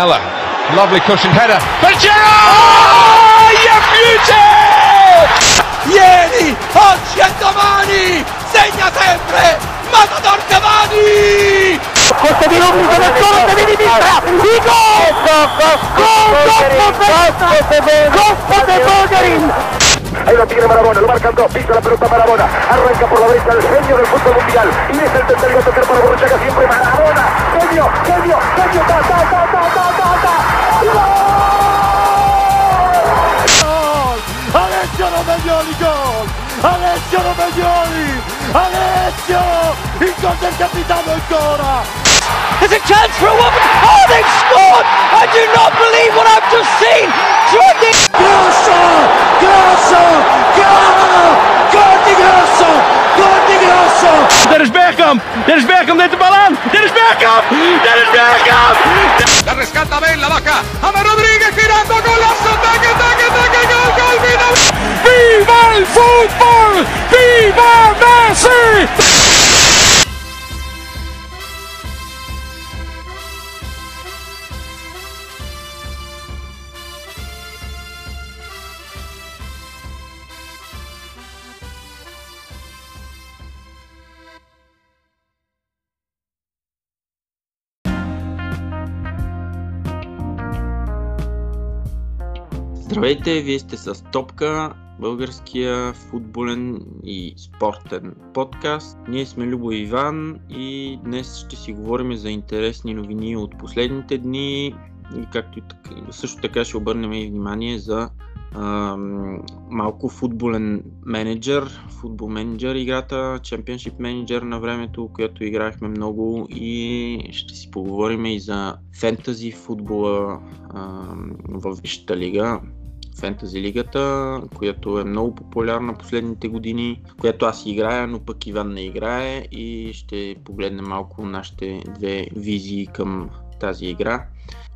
Lamella. Lovely cushioned header. But Gerrard! You beauty! Ieri, oggi e domani segna sempre Matador Cavani! Questo di Rubio del solo di sinistra, di gol! Gol! Gol de Bogerin! Ahí lo tiene Marabona, lo marcan dos, pisa la pelota Marabona, arranca por la derecha el genio del fútbol mundial, y es el tercero a tocar para Borruchaga siempre Marabona, genio, genio, genio, ta, ta, ta, ta, ta, ta, ta, Gol! Alessio Romagnoli gol! Alessio Romagnoli! Alessio! Il gol del capitano ancora! There's a chance for a woman! Oh, they've scored! I do not believe what I've just seen! Grosso! Grosso! Gol! Gol di Grosso! Gol di Grosso! Dennis Bergkamp! Dennis Bergkamp neemt de bal aan! Dennis Bergkamp! Dennis Bergkamp! La rescata Ben, la vaca, Ama Rodríguez girando, golazo, taque, taque, taque, gol, gol, final! Viva el fútbol! Viva Messi! Здравейте, вие сте с Топка, българския футболен и спортен подкаст. Ние сме Любо Иван и днес ще си говорим за интересни новини от последните дни и както и така, също така ще обърнем и внимание за ам, малко футболен менеджер, футбол менеджер играта, Championship менеджер на времето, която играхме много и ще си поговорим и за фентази футбола ам, в Висшата лига, фентази лигата, която е много популярна последните години, която аз играя, но пък Иван не играе и ще погледнем малко нашите две визии към тази игра.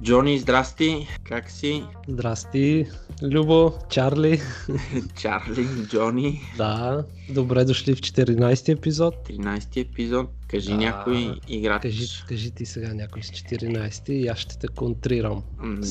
Джони, здрасти, как си? Здрасти, Любо, Чарли. Чарли, Джони, Да, добре дошли в 14-ти епизод. 13 епизод. Кажи Да. някой играч. Кажи, кажи ти сега някой с 14-ти и аз ще те контрирам.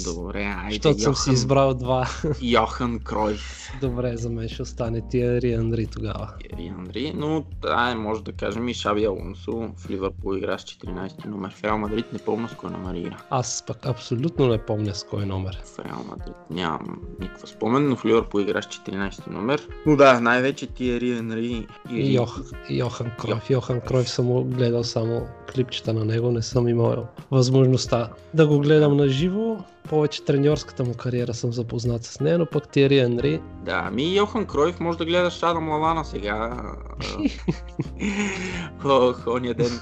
Добре, айде. Защото съм си Йохан- избрал два. Йохан Кройф. Добре, за мен ще остане Тиери Анри тогава. Ери Андри, но ай, може да кажем и Шаби Алонсо в Ливърпул игра с 14 номер. В Реал Мадрид не помня с кой номер игра. Аз пък абсолютно не помня с кой номер. В Реал Мадрид нямам никаква спомен, но в Ливърпул игра с 14 номер. Но да, най-вече Тиери Енри И Йох, Йохан Кройф. Йохан Кройф съм го гледал само клипчета на него, не съм имал възможността да го гледам на живо. Повече треньорската му кариера съм запознат с нея, но пък Тиери Анри Да, ами Йохан Кройф може да гледаш Адам Лавана сега. Ония ден.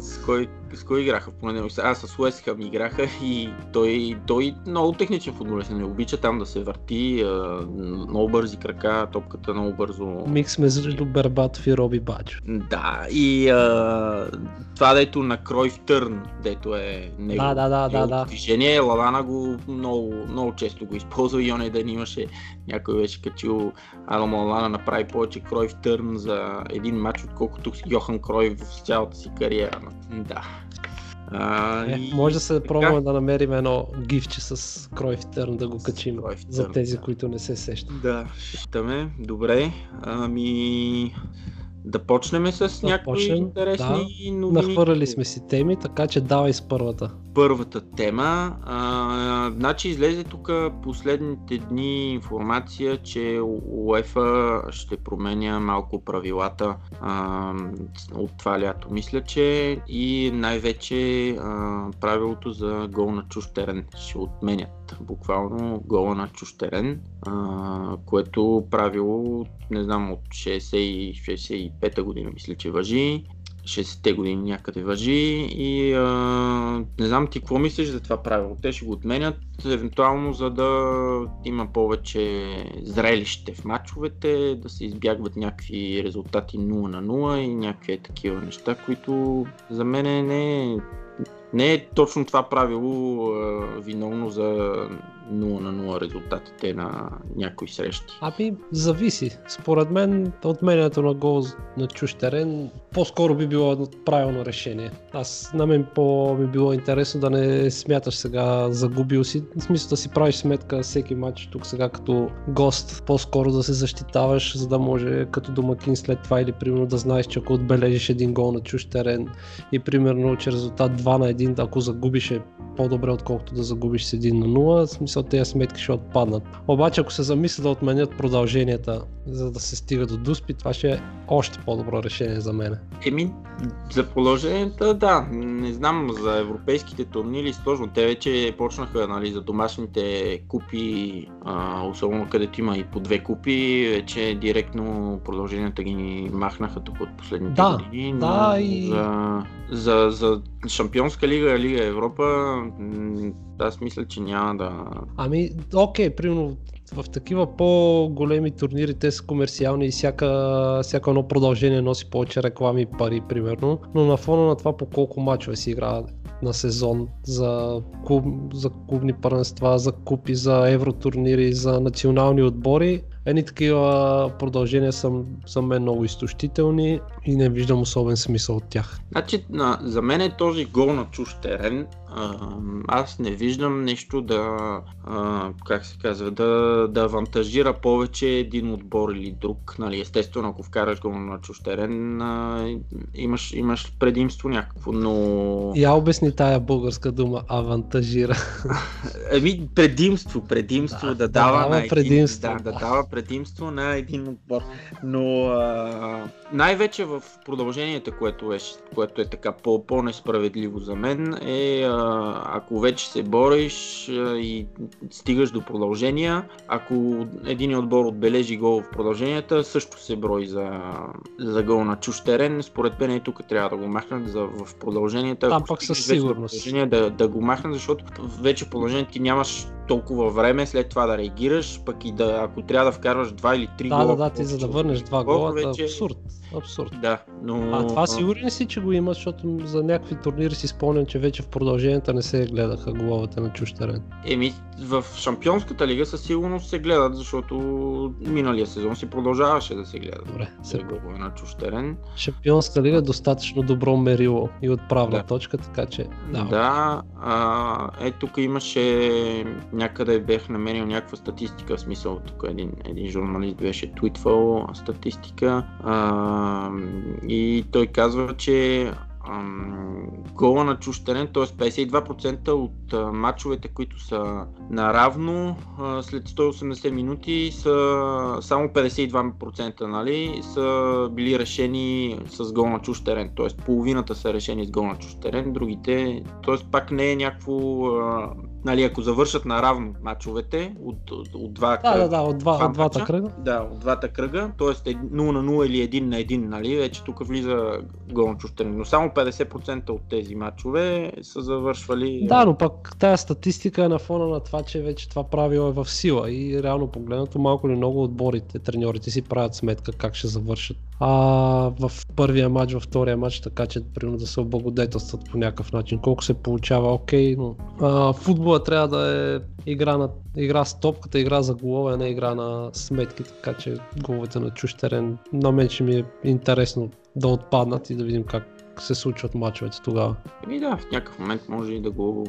С, кой, с кой играха в понеделник? Аз с Уест Хъм играха и той, той много техничен футболист. Не обича там да се върти, а, много бързи крака, топката много бързо. Микс между Бербатов и Роби Баджо. Да, и а, това дето на Кройф Търн, дето е него. Да, да, да, да. Движение, Лалана го много, много често го използва и оня ден имаше, някой беше качил Адам Лалана направи повече Кройф Търн за един матч, отколкото Йохан Кройф в цялата си кариера. Да. А, Е, и може да се така. пробваме да намерим едно гифче с Кройф Търн да го качим Кройф за тези, да. които не се сещат. Да, считаме. Добре. Ами... Да почнем с Да някои почнем, интересни новини. Нахвърляли сме си теми, така че давай с първата. Първата тема. А, значи излезе тук последните дни информация, че УЕФА ще променя малко правилата а, от това лято. Мисля, че и най-вече а, правилото за гол на чуж терен ще отменят. Буквално гола на чуж терен, а, което правило, не знам, от 60 и 65-та година мисля, че въжи. 60-те години някъде въжи и а, не знам ти какво мислиш за това правило. Те ще го отменят, евентуално за да има повече зрелище в матчовете, да се избягват някакви резултати 0 на 0 и някакви такива неща, които за мен не е не е точно това правило а, виновно за 0 на 0 резултатите на някои срещи. Ами, зависи. Според мен, отменянето на гол на чуж терен по-скоро би било правилно решение. Аз на мен по би било интересно да не смяташ сега загубил си. В смисъл да си правиш сметка всеки матч тук сега като гост. По-скоро да се защитаваш, за да може като домакин след това или примерно да знаеш, че ако отбележиш един гол на чуж терен и примерно че резултат 2 на 1, ако загубиш е по-добре отколкото да загубиш с 1 на 0. В смисъл тези сметки ще отпаднат. Обаче ако се замисля да отменят продълженията, за да се стига до Дуспи, това ще е още по-добро решение за мен. Еми, за продълженията, да. Не знам за европейските турнири сложно. Те вече почнаха нали, за домашните купи, а, особено където има и по две купи, вече директно продълженията ги махнаха тук от последните Да, години. да, и- за, за, за Шампионска лига, Лига Европа, аз мисля, че няма да... Ами, окей, примерно в такива по-големи турнири те са комерциални и всяка, всяко едно продължение носи повече реклами и пари, примерно. Но на фона на това по колко мачове си игра на сезон за, клуб, за клубни първенства, за купи, за евротурнири, за национални отбори. Едни такива продължения са за мен много изтощителни и не виждам особен смисъл от тях. Значи, на, за мен е този гол на чуж терен. А, аз не виждам нещо да, а, как се казва, да, да авантажира повече един отбор или друг. Нали, естествено, ако вкараш гол на чуж терен, а, имаш, имаш предимство някакво, но... Я обясни тая българска дума авантажира. Еми, предимство, предимство да, Да, да да дава, дава на един, предимство, да, да да. дава предимство на един отбор. Но а, най-вече в продължението, което е, което е така по- по-несправедливо за мен, е а, ако вече се бориш а, и стигаш до продължения, ако един отбор отбележи гол в продълженията, също се брои за, за гол на чуж терен. Според мен и тук трябва да го махнат за, в продълженията. Там пък със сигурност. Да, да го махнат, защото вече в продължението ти нямаш толкова време след това да реагираш, пък и да, ако трябва да вкарваш два или три Да, гола. да, да, ти за да върнеш от два отбор, гола, да, вече- абсурд. Абсурд. Да, но... А това сигурен си, че го има, защото за някакви турнири си спомням, че вече в продълженията не се гледаха головете на чуж терен. Еми, в Шампионската лига със сигурност се гледат, защото миналия сезон си продължаваше да се гледат. Добре, се... голове на чуж терен. Шампионска лига е достатъчно добро мерило и отправна Да. точка, така че да. Да, а, е тук имаше някъде бех намерил някаква статистика, в смисъл тук един, един журналист беше твитвал статистика а, и той казва, че ам, гола на чуж терен, т.е. 52% от а, матчовете, които са наравно а, след 180 минути са само 52% нали, са били решени с гол на чуж терен, т.е. половината са решени с гол на чуж терен, другите, т.е. пак не е някакво, а, нали, ако завършат наравно матчовете от, от, от два Да, да, кръга, да, от, два, два от двата мача. кръга. да, от двата кръга, т.е. 0 на 0 или 1 на 1, нали, вече тук влиза гол на чуж терен, но само 50% от тези матчове са завършвали Да, но пък тая статистика е на фона на това, че вече това правило е в сила и реално погледнато малко или много отборите, треньорите си правят сметка как ще завършат. А в първия матч, във втория матч, така че примерно да се облагодетелстват по някакъв начин. Колко се получава, окей, но а, футбола трябва да е игра, на, игра с топката, игра за голове, не игра на сметки, така че головете на чуж терен на мен ще ми е интересно да отпаднат и да видим как се случват мачовете тогава. Еми да, в някакъв момент може и да го,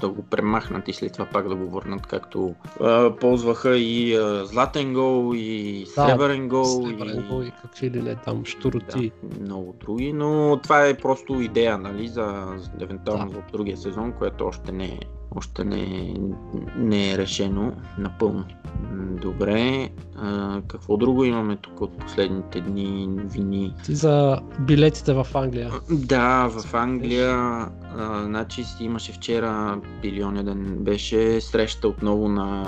да го премахнат и след това пак да го върнат, както а, ползваха и а, златен гол, и сребърен гол, Сребърен и, гол и какви ли не там штуроти. да, много други, но това е просто идея, нали, за, за евентуално Да. за другия сезон, което още не е още не, не е решено напълно. Добре, а, какво друго имаме тук от последните дни новини? Ти за билетите в Англия. Да, в Англия, а, значи имаше вчера, билионния ден беше среща отново на,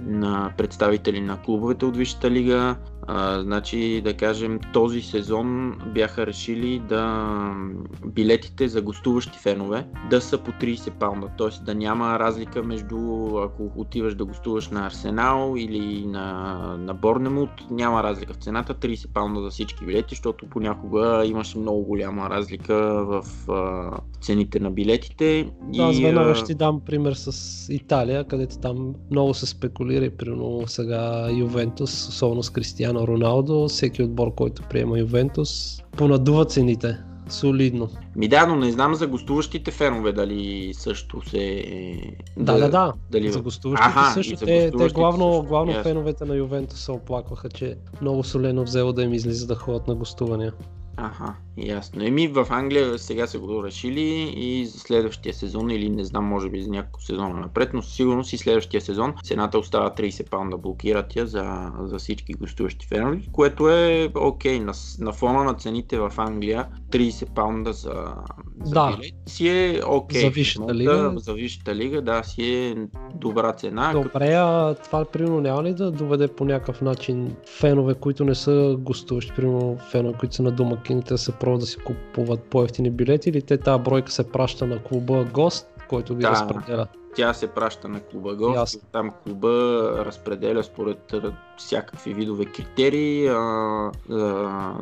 на представители на клубовете от Висшата лига. А, значи, да кажем, този сезон бяха решили да билетите за гостуващи фенове да са по 30 паунда, т.е. да няма разлика между ако отиваш да гостуваш на Арсенал или на, на Борнемут, няма разлика в цената, 30 паунда за всички билети, защото понякога имаше много голяма разлика в а, цените на билетите. Да, аз веднага ще ти дам пример с Италия, където там много се спекулира и примерно сега Ювентус, особено с Кристиано Роналдо, всеки отбор, който приема Ювентус, понадува цените. Солидно. Ми да, но не знам за гостуващите фенове дали също се... Да, да, да. Дали... За гостуващите Аха, също. за те, те главно, също. главно Ясно. феновете на Ювентус се оплакваха, че много солено взело да им излиза да ходят на гостувания. Аха, ясно. Еми в Англия сега са го решили и за следващия сезон, или не знам, може би за няколко сезона напред, но със сигурност и следващия сезон цената остава 30 паунда, блокират я за, за всички гостуващи фенове, което е окей. На, на фона на цените в Англия 30 паунда за, за Да. билет си е окей. За висшата лига. За висшата лига, да, си е добра цена. Добре, а това примерно няма ли да доведе по някакъв начин фенове, които не са гостуващи, примерно фенове, които са на домакините, да се пробват да си купуват по-ефтини билети или те тази бройка се праща на клуба гост, който ги Да. разпределя? Тя се праща на клуба гост. Там клуба разпределя според всякакви видове критерии. А, а,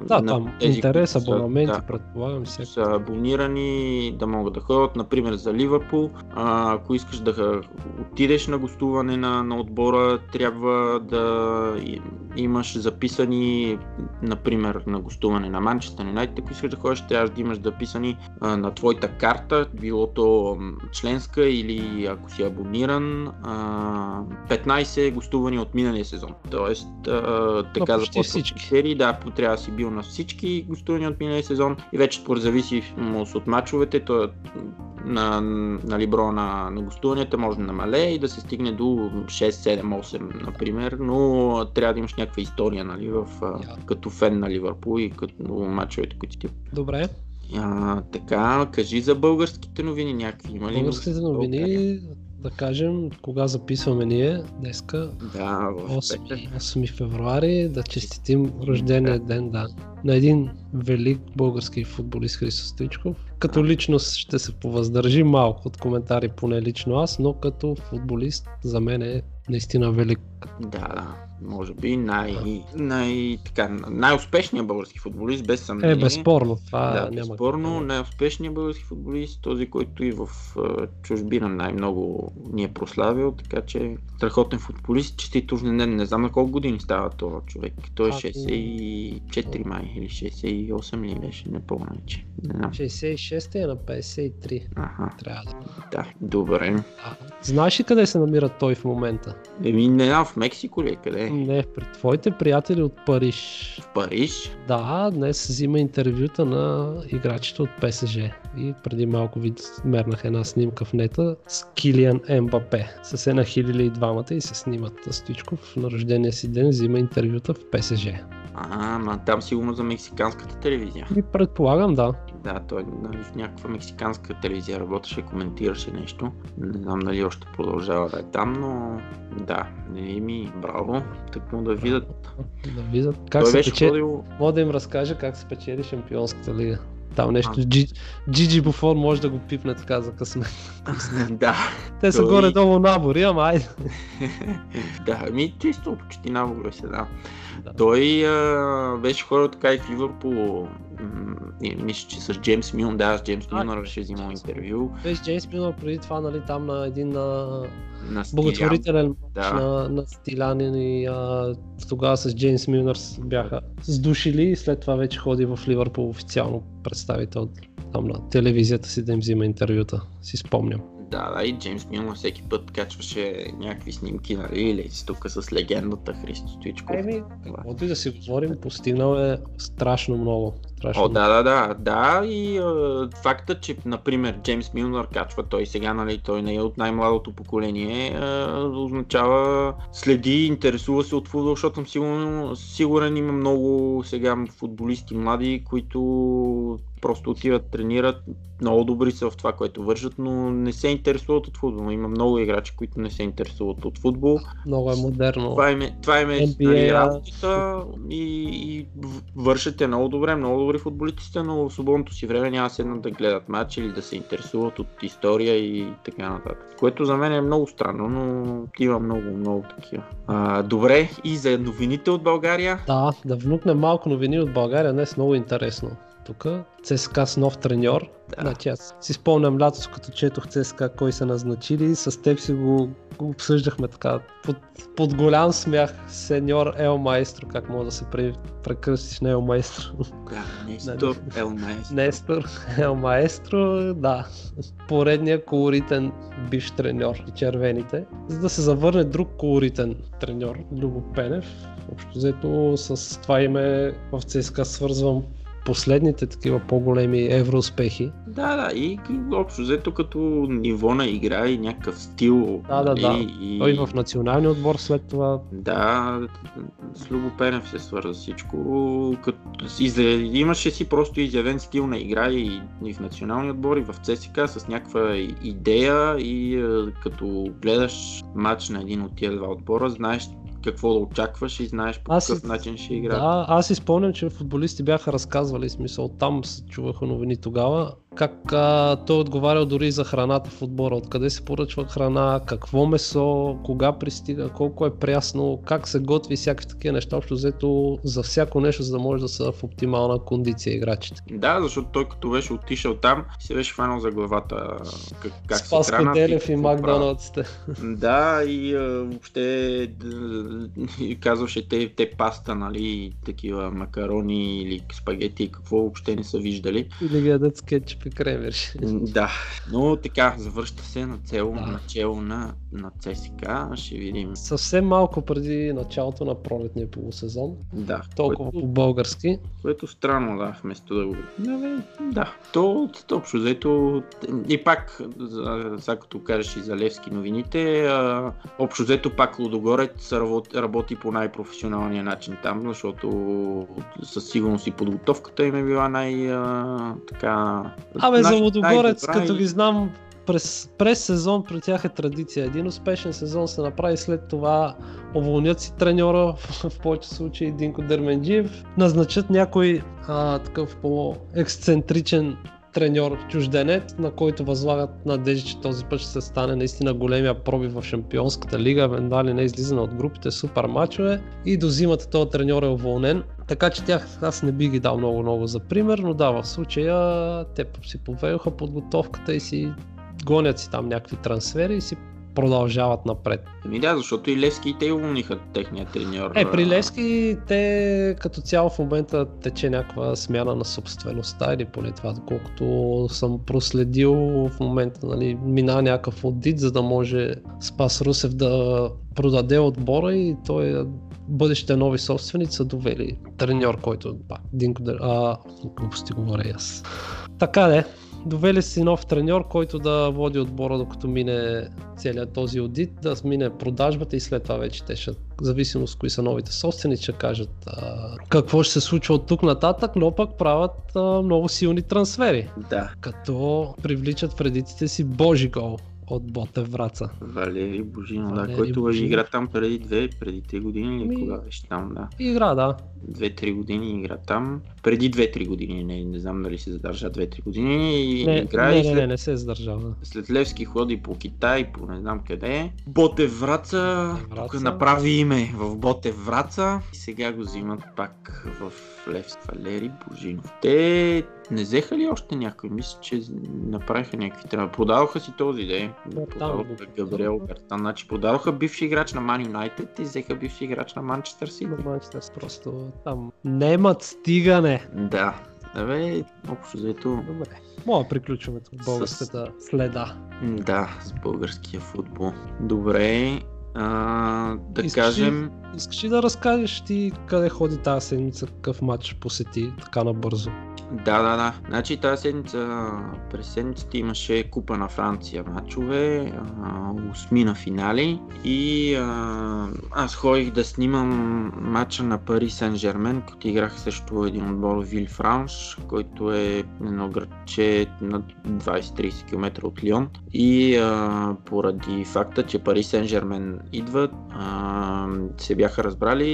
Да, на там тези, интерес, абонаменти, да, предполагам, всяка. са абонирани да могат да ходят. Например, за Ливърпул, а, ако искаш да отидеш на гостуване на, на отбора, трябва да имаш записани, например, на гостуване на Манчестър Юнайтед, ако искаш да ходиш, трябва да имаш записани а, на твоята карта, било то членска или ако си абониран, а, 15 гостувания от миналия сезон. Тоест, а, така започват всички. критерии, да, трябва да си бил на всички гостувания от миналия сезон. И вече според зависимост от мачовете, то е на, нали, броя на, на гостуванията може да намалее и да се стигне до 6, 7, 8, например, но трябва да имаш някаква история, нали, в, а, като фен на Ливърпул и като мачовете, които ти Добре, а, така, кажи за българските новини някакви. Има ли българските новини, да кажем, кога записваме ние, днеска, Да, в 8, петък. 8 февруари, да честитим рождения ден, да, на един велик български футболист Христо Стоичков. Като личност ще се повъздържи малко от коментари, поне лично аз, но като футболист за мен е наистина велик. Да, да. Може би най, най, така, най-успешният български футболист, без съмнение. Е, безспорно, това Да, няма. безспорно, най-успешният български футболист, този, който и в а, чужбина най-много ни е прославил, така че страхотен футболист, честит рожден ден, не знам на колко години става този човек. Той е Ако- 64 май или 68 ли беше, не помня вече. Не знам. 66 е на 53. Аха, Трябва да. да, добре. да. Знаеш ли къде се намира той в момента? Еми, не знам, в Мексико ли е, къде Не, пред твоите приятели от Париж. В Париж? Да, днес взима интервюта на играчите от ПСЖ. И преди малко ви мернах една снимка в нета с Килиан Ембапе. Са се нахилили и двамата и се снимат. Стоичков на рождения си ден взима интервюта в ПСЖ. А, ма там сигурно за мексиканската телевизия. И предполагам, да. Да, той нали, в някаква мексиканска телевизия работеше, коментираше нещо. Не знам дали още продължава да е там, но да, не ми, браво. Так му да видят. Да видят как той се печели. ходил... Мога да им разкаже как се печели Шампионската лига. Там нещо. Джи- Джиджи Буфон може да го пипне така за късмет. да. Те са Той- горе-долу набори, ама айде. да, ми чисто почти набора се, да. Да. Той а, беше ходил така и в Ливърпул. Мисля, че с Джеймс Милн, да, с Джеймс Милнър беше взимал Джеймс интервю. Беше Джеймс Милър преди това, нали, там на един На Стилян. благотворителен Да. на, на Стилянин и а, тогава с Джеймс Милнър бяха сдушили и след това вече ходи в Ливърпул официално представител там на телевизията си да им взима интервюта, си спомням. Да, да, и Джеймс Милнър всеки път качваше някакви снимки, нали, или тук с легендата Христо Стоичков. Еми, каквото и да си говорим, постигнал е страшно много. Страшно О, да, да, да, да, и а, факта, че, например, Джеймс Милнър качва, той сега, нали, той не е от най-младото поколение, а, означава следи, интересува се от футбол, защото съм сигурен, сигурен има много сега футболисти млади, които просто отиват, тренират, много добри са в това, което вършат, но не се интересуват от футбол. Има много играчи, които не се интересуват от футбол. Много е модерно. Това е, това им е NBA, работата и, и вършат е много добре, много добри футболистите, но в свободното си време няма седнат да гледат матч или да се интересуват от история и така нататък. Което за мен е много странно, но има много, много такива. А, добре, и за новините от България. Да, да внукнем малко новини от България, днес много интересно. Тук ЦСКА с нов треньор. Да. Значи аз си спомням лято, като четох ЦСКА кой са назначили, с теб си го, го обсъждахме така под, под голям смях. Сеньор Ел Майстро, как може да се пре- прекръстиш на Ел Майстро. Да, Нестор Елмайс. Нестор Ел Маестро, да. Поредният колоритен бивш треньор и червените. За да се завърне друг колоритен треньор, Любо Пенев. Общо взето с това име в ЦСКА свързвам последните такива по-големи евроуспехи. Да, да, и общо взето като ниво на игра и някакъв стил. Да, да, да. нали, И... Той в националния отбор след това Да, с Любо Пенев се свърза всичко. Като, изя... Имаше си просто изявен стил на игра и, и в националния отбор, и в ЦСКА с някаква идея и е, като гледаш матч на един от тия два отбора, знаеш какво да очакваш и знаеш по Аз какъв начин ще играят. Да, аз си спомням, че футболисти бяха разказвали, смисъл там се чуваха новини тогава, как а, той отговарял дори за храната в отбора, откъде се поръчва храна, какво месо, кога пристига, колко е прясно, как се готви, всякакви такива неща, общо взето за всяко нещо, за да може да са в оптимална кондиция играчите. Да, защото той като беше отишъл там, се беше фанал за главата как, как се Спас хранат Делев и правят. Макдоналдсите. Да, и а, въобще и казваше те, те паста, нали, такива макарони или спагети и какво въобще не са виждали. Или ядат с кремвирши. Да, но така, завръща се на цел, Да. начало на, на ЦСКА, ще видим. Съвсем малко преди началото на пролетния полусезон, Да, толкова което, по-български. което странно, да, вместо да го... Да, да. то, общо взето, и пак, за- сега като кажеш и за Левски новините, а, общо взето пак Лудогорец работи, работи по най-професионалния начин там, защото със сигурност и подготовката им е била най... А, така... Абе, за най- Лудогорец, като ги знам, през, през сезон при тях е традиция. Един успешен сезон се направи след това уволнят си треньора, в, в повече случаи Динко Дерменджиев, назначат някой а, такъв по-ексцентричен треньор чужденец, на който възлагат надежди, че този път ще се стане наистина големия проби в Шампионската лига, едва ли не излизане от групите, супер мачове. И до зимата този треньор е уволнен. Така че тях аз не би ги дал много-много за пример, но да, в случая те си поведоха подготовката и си гонят си там някакви трансфери и си продължават напред. Еми да, защото и Левски и те уволниха техния треньор. Е, при Левски те като цяло в момента тече някаква смяна на собствеността или поне това, доколкото съм проследил в момента, нали, мина някакъв аудит, за да може Спас Русев да продаде отбора и той е бъдещите нови собственици са довели треньор, който пак, Динко, а, глупости говоря аз. Така де, довели си нов треньор, който да води отбора докато мине целият този аудит, да мине продажбата и след това вече те ще, в зависимост кои са новите собственици, ще кажат а, какво ще се случва от тук нататък, но пък правят а, много силни трансфери, Да, като привличат в редиците си Божи гол от Ботев Враца. Валери Божино, да, който Божинов. игра там преди две, преди три години или Ами- кога беше там, да. Игра, да. Две-три години игра там. Преди две-три години, не, не знам дали се задържа две-три години и Не, игра не, и не, след, не, не се е задържал. Да. след Левски ходи по Китай, по не знам къде. Ботев Враца, Враца. тук направи име в Ботев Враца и сега го взимат пак в Левски. Валери Божинов. Те не взеха ли още някой? Мисля, че направиха някакви трябва. Продадоха си този там го- Габриел Бертан. Значи продадоха бивши играч на Ман Юнайтед и взеха бивши играч на Манчестър Сити. На Манчестър просто там немат стигане. Да. Абе, общо взето, Добре. Мога да приключваме тук българската следа. да, с българския футбол. Добре, а, да Искаш ли- кажем, Искаш ли да разкажеш ти къде ходи тази седмица, какъв матч посети така набързо? Да, да, да. Значи тази седмица, през седмицата имаше Купа на Франция матчове, а, осмина финали и а, аз ходих да снимам матча на Пари Сен Жермен, като играх също един отбор Вил Франш, който е едно градче на 20-30 км от Лион и а, поради факта, че Пари Сен Жермен идват, а, се бяха разбрали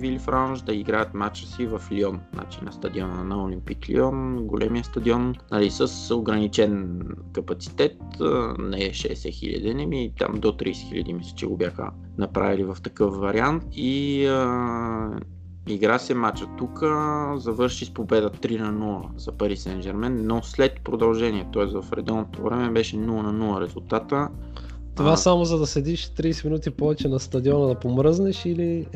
Вил Франш да играят матча си в Лион, значи на стадиона на Олимпик Лион, големия стадион, нали, с ограничен капацитет, не е 60 хиляди, не ми там до 30 хиляди мисля, че го бяха направили в такъв вариант и а, Игра се матча тук, завърши с победа 3 на 0 за Пари Сен Жермен, но след продължение, т.е. в редовното време беше 0 на 0 резултата. Това А. само за да седиш 30 минути повече на стадиона да помръзнеш или,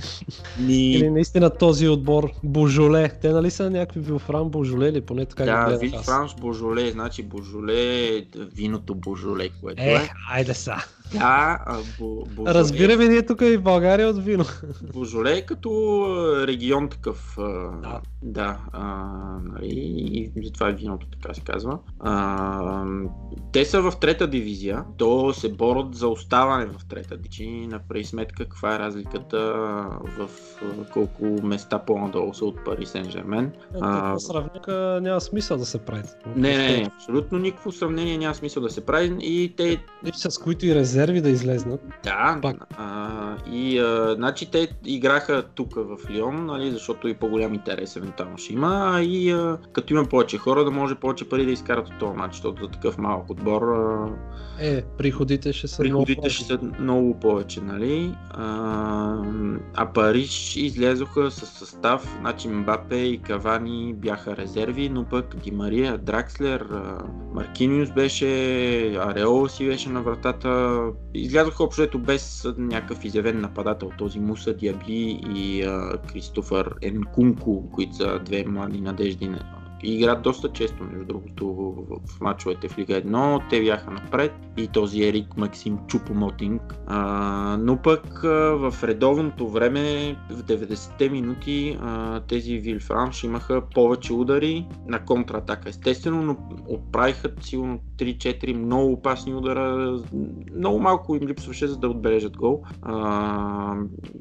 Ни... или наистина този отбор Божоле. Те нали са някакви Вилфран Божоле или поне така ги Да, гледах Вил аз. Божоле, значи Божоле е виното Божоле, което Е, е. айде са. Да, а, бо, Божоле, Разбираме ние тук и в България от вино. Божоле е като а, регион такъв. а, Да. Да, а, нали, и затова е виното, така се казва. А, те са в трета дивизия, то се борят за оставане в трета дивизия. Направи сметка каква е разликата в а, колко места по-надолу са от Пари Сен Жермен. Такова сравника няма смисъл да се прави. Не, не, не, абсолютно никакво сравнение няма смисъл да се прави и те И с които и резерви да излезнат. Да, Пак. а, и а, значи те играха тук в Лион, нали, защото и по-голям интерес евентуално ще има, а и а, като има повече хора, да може повече пари да изкарат от този матч, защото за такъв малък отбор а, Е, приходите ще са приходите много ще са много повече, нали? А, а Париж излезоха с състав, значи Мбапе и Кавани бяха резерви, но пък Ди Мария, Дракслер, Маркиниус беше, Ареола си беше на вратата. Излязоха общо без някакъв изявен нападател, този Муса Диабли и а, Кристофър Енкунку, които са две млади надежди на и играят доста често, между другото, в, мачовете в Лига 1. Те бяха напред и този Ерик Максим Чупомотинг. А, но пък а, в редовното време, в 90-те минути, а, тези Вилфранш имаха повече удари на контратака, естествено, но отправиха сигурно 3-4 много опасни удара. Много малко им липсваше, за да отбележат гол. А,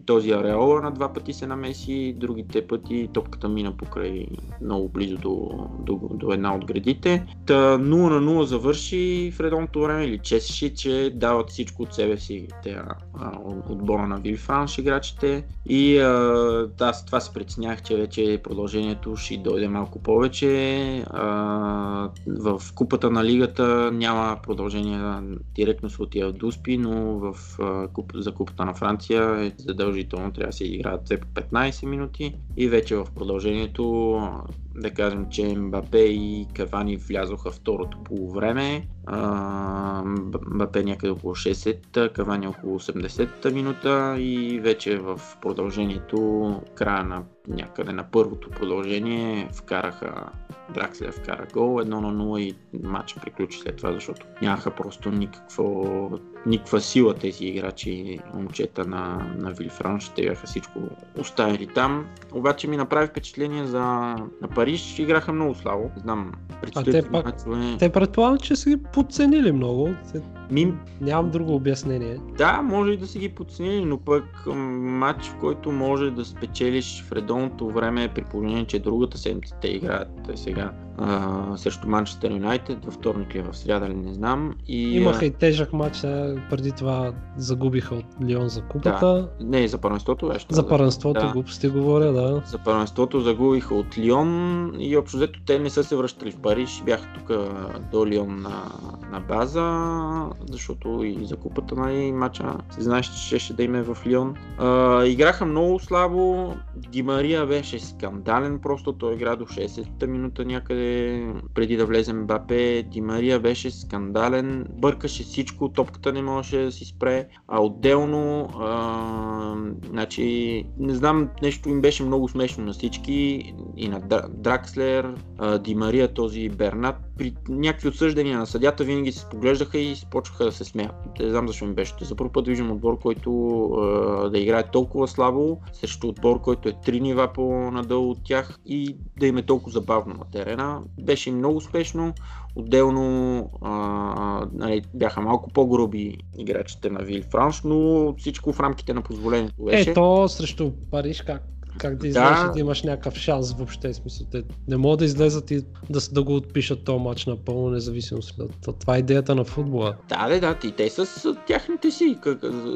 този Ареола на два пъти се намеси, другите пъти топката мина покрай много близо до, до, до една от градите. Та 0 на 0 завърши в редовното време или чесеше, че дават всичко от себе си те, а, отбора на Вилфранш играчите. И а, аз това се притеснях, че вече продължението ще дойде малко повече. А, в купата на лигата няма продължение, директно се отива до Успи, но в, а, куп, за купата на Франция е задължително трябва да се играят все по 15 минути и вече в продължението да кажем, че Мбапе и Кавани влязоха второто полувреме. А, Мбапе някъде около 60-та, Кавани около 80-та минута и вече в продължението, края на някъде на първото продължение, вкараха Дракслер вкара гол 1 на 0 и матч приключи след това, защото нямаха просто никакво, никаква сила тези играчи, момчета на, на Вилфранш. Те бяха всичко оставили там. Обаче ми направи впечатление за на Париж. Играха много слабо. Знам, предстоят те пак-. Те предполагам, че са ги подценили много. Ми, Нямам друго обяснение. да, може и да си ги подценили, но пък матч, в който може да спечелиш в редовното време, при положение, че другата седмица те играят те сега а, срещу Манчестър Юнайтед, във вторник или в сряда, ли не знам. И, Имаха и тежък матч, преди това загубиха от Лион за купата. Не, за първенството беше. За първенството, Да. глупости говоря, да. За първенството загубиха от Лион и общо взето те не са се връщали в Париж, бяха тук до Лион на, на база, защото и за купата на матча се знаеш, че ще да им е в Лион. А, играха много слабо, Ди Мария беше скандален, просто той игра до 60-та минута някъде преди да влезе Мбапе. Ди Мария беше скандален, бъркаше всичко, топката не можеше да си спре, а отделно, а, значи, не знам, нещо им беше много смешно на всички, и на Дра- Дракслер, а, Ди Мария, този Бернат при някакви осъждания на съдята винаги се поглеждаха и почваха да се смеят. Не знам защо ми беше. За първ път виждам отбор, който а, да играе толкова слабо срещу отбор, който е три нива по-надолу от тях и да им е толкова забавно на терена. Беше много успешно. Отделно а, нали, бяха малко по-груби играчите на Вил Франш, но всичко в рамките на позволението беше. Ето срещу Париж как как да излезеш да. да имаш някакъв шанс въобще. Смисъл, те не могат да излезат и да, да го отпишат този матч напълно независимо. Това е идеята на футбола. Да, да, да. И те с тяхните си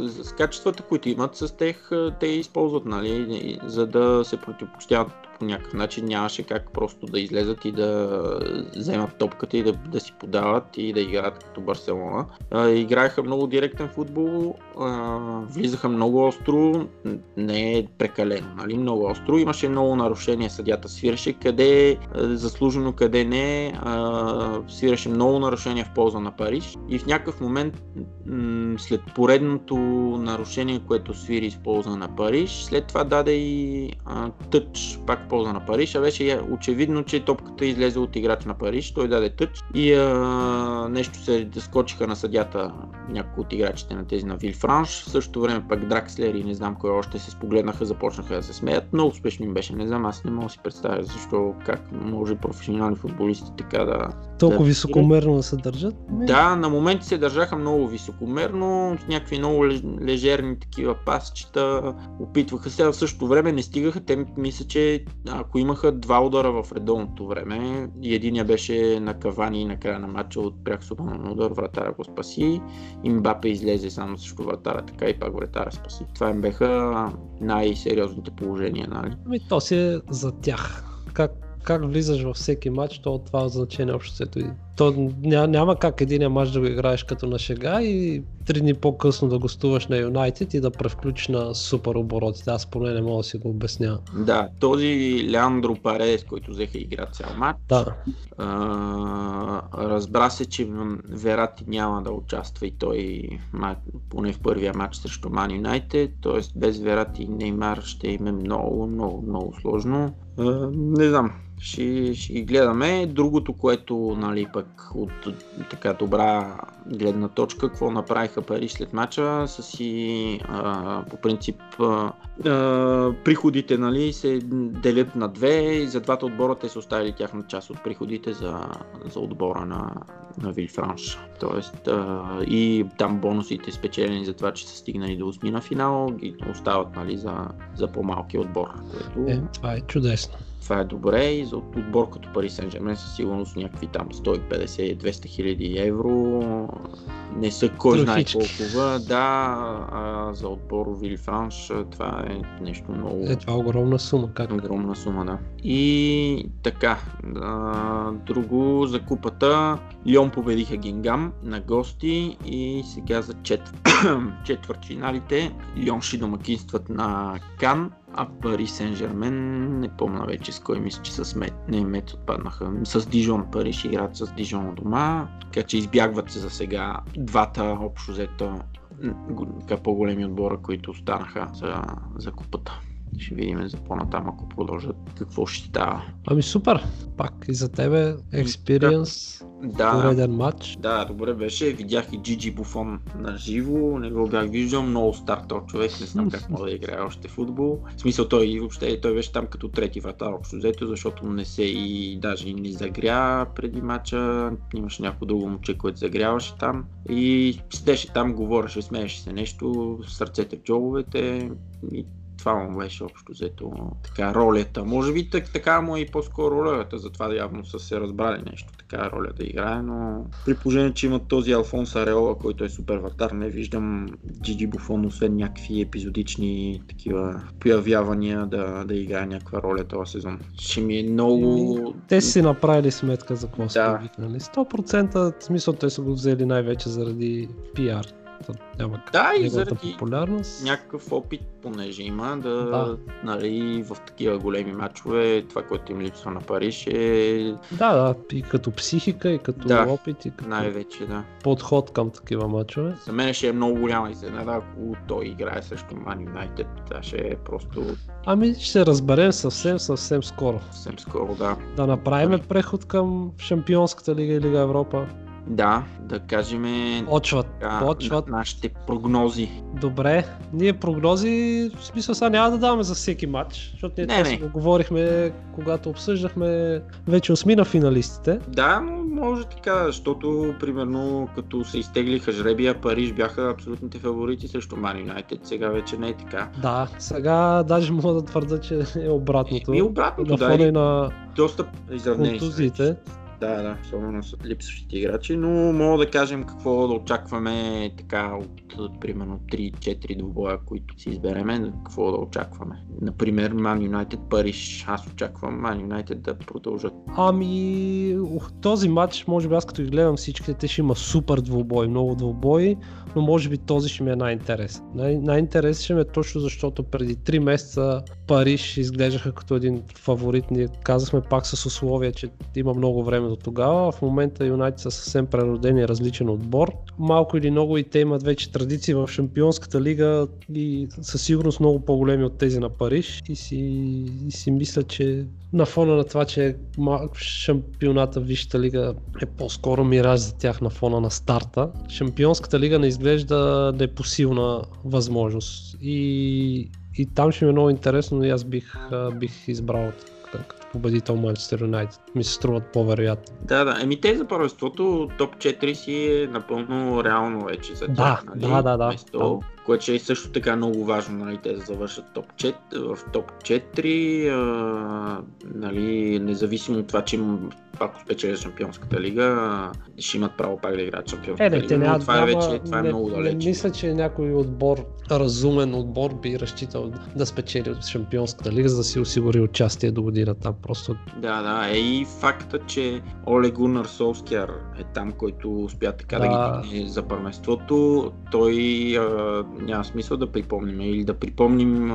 с качествата, които имат, с тях те използват, нали, за да се противопоставят по някакъв начин нямаше как просто да излезат и да вземат топката и да, да си подават и да играят като Барселона. А, играеха много директен футбол, а, влизаха много остро, не е прекалено, нали? много остро. Имаше много нарушения, съдята свиреше къде е заслужено, къде не. А, свиреше много нарушения в полза на Париж и в някакъв момент м- след поредното нарушение, което свири в полза на Париж, след това даде и а, тъч пак в полза на Париж, а беше очевидно, че топката излезе от играч на Париж, той даде тъч и а, нещо се скочиха на съдята някои от играчите на тези на Вил Франш. В същото време пък Дракслер и не знам кой още се спогледнаха, започнаха да се смеят. Много успешно им беше, не знам, аз не мога да си представя защо, как може професионални футболисти така да... Толкова да високомерно да се държат? Да, на моменти се държаха много високомерно, с някакви много лежерни такива пасчета, опитваха се, а в същото време не стигаха. Те мисля, че ако имаха два удара в редовното време и единия беше на Кавани на края на матча от пряк свободен удар, вратара го спаси и Мбапе излезе само срещу вратара, така и пак вратара спаси. Това им беха най-сериозните положения, нали? Ами то си е за тях. Как как влизаш във всеки матч, то от това значение обществото. То ня, няма как един матч да го играеш като на шега и три дни по-късно да гостуваш на Юнайтед и да превключиш на супер оборотите. Аз поне не мога да си го обясня. Да, този Леандро Паредес, който взеха игра цял матч, да. а, разбра се, че Верати няма да участва и той поне в първия матч срещу Ман Юнайтед, т.е. без Верати и Неймар ще им е много, много, много сложно. А, не знам, ще, ще ги гледаме. Другото, което нали, пък от така добра гледна точка, какво направиха Париж след мача, са си а, по принцип а, приходите нали, се делят на две и за двата отбора те са оставили тяхна част от приходите за, за отбора на, на Вилфранш. Тоест а, и там бонусите спечелени за това, че са стигнали до 8 на финал, ги остават нали, за, за по-малки отбор. Което... Е, това е чудесно това е добре и за отбор като Пари Сен Жермен със сигурност някакви там 150-200 хиляди евро не са кой знае колкова. Да, а за отбор Вили Франш това е нещо много... Е, това е огромна сума. Как? Огромна сума, да. И така, а, друго за купата. Лион победиха Гингам на гости и сега за чет... четвъртфиналите Лион ще домакинстват на Кан а Пари Сен Жермен, не помня вече с кой мисля, че с Мет, не Мет отпаднаха. С Дижон Пари ще играят с Дижон дома, така че избягват се за сега двата общо взето по-големи отбора, които останаха за, за купата. Ще видим за по-натам, ако продължат, какво ще става. Ами супер! Пак и за тебе експириенс, да, пореден матч. Да, добре беше. Видях и Джиджи Буфон на живо, не го бях виждал. Много стар този човек, не знам как мога да играе още футбол. В смисъл той и въобще той беше там като трети вратар общо взето, защото не се и даже не загря преди матча. Имаше някой друго момче, което загряваше там. И седеше там, говореше, смееше се нещо, сърцете в джобовете. И това му беше общо взето така ролята. Може би так, така му е и по-скоро ролята, затова явно са се разбрали нещо, така роля да играе, но при положение, че имат този Алфонс Ареола, който е супер вратар, не виждам Джиджи Буфон, освен някакви епизодични такива появявания да, да играе някаква роля този сезон. Ще ми е много... Те си направили сметка за какво да. са викнали. 100% в смисъл те са го взели най-вече заради пиар То Няма как. Да, и заради популярност. някакъв опит, понеже има да, Да. нали, в такива големи матчове, това, което им липсва на Париж е Да, да, и като психика, и като Да. опит, и като най-вече, да. подход към такива матчове. За мен ще е много голяма изненада, ако той играе срещу Man United. Това ще е просто Ами ще разберем съвсем, съвсем скоро. съвсем скоро, да. Да направим преход към Шампионската лига и Лига Европа. Да, да кажем Почват, така, почват. на- нашите прогнози. Добре, ние прогнози, в смисъл сега няма да даваме за всеки матч, защото ние Не, не. го говорихме, когато обсъждахме вече осмина финалистите. Да, но може така, защото примерно като се изтеглиха жребия, Париж бяха абсолютните фаворити срещу Man United. Сега вече не е така. Да, сега даже мога да твърда, че е обратното. И обратното, на да, фона и на доста изравнени. контузиите. Да, да, особено с липсващите играчи, но мога да кажем какво да очакваме така от примерно 3-4 двубоя, които си избереме, какво да очакваме. Например, Man United Париж. Аз очаквам Man United да продължат. Ами, този матч, може би аз като ги гледам всичките, те ще има супер двубой, много двубои, но може би този ще ми е най-интересен. Най- най-интересен ще ми е точно защото преди 3 месеца Париж изглеждаха като един фаворит. Ние казахме пак с условие, че има много време до тогава. В момента Юнайтед са съвсем прероден и различен отбор. Малко или много и те имат вече традиции в Шампионската лига и със сигурност много по-големи от тези на Париж. И си, и си мисля, че на фона на това, че ма- шампионата Висшата лига е по-скоро мираж за тях на фона на старта. Шампионската лига не изглежда непосилна възможност. И, и там ще ми е много интересно и аз бих, бих избрал като победител Манчестър Юнайтед. Ми се струват по-вероятно. Да, да. Еми те за първенството топ 4 си е напълно реално вече за тях. Да, нали? да, да, да. Место, което ще е също така много важно, нали, те да завършат топ 4, в топ 4, а, нали, независимо от това, че им, ако спечелят Шампионската лига, ще имат право пак да играят Шампионската Е, не, лига, те но това е вече, това е не, много не далече. мисля, че някой отбор, разумен отбор би разчитал да спечели от Шампионската лига, за да си осигури участие до година там. Просто Да, да, е и факта, че Оле Гунар Солскияр е там, който успя така да, Да. ги за първенството. Той а, няма смисъл да припомним или да припомним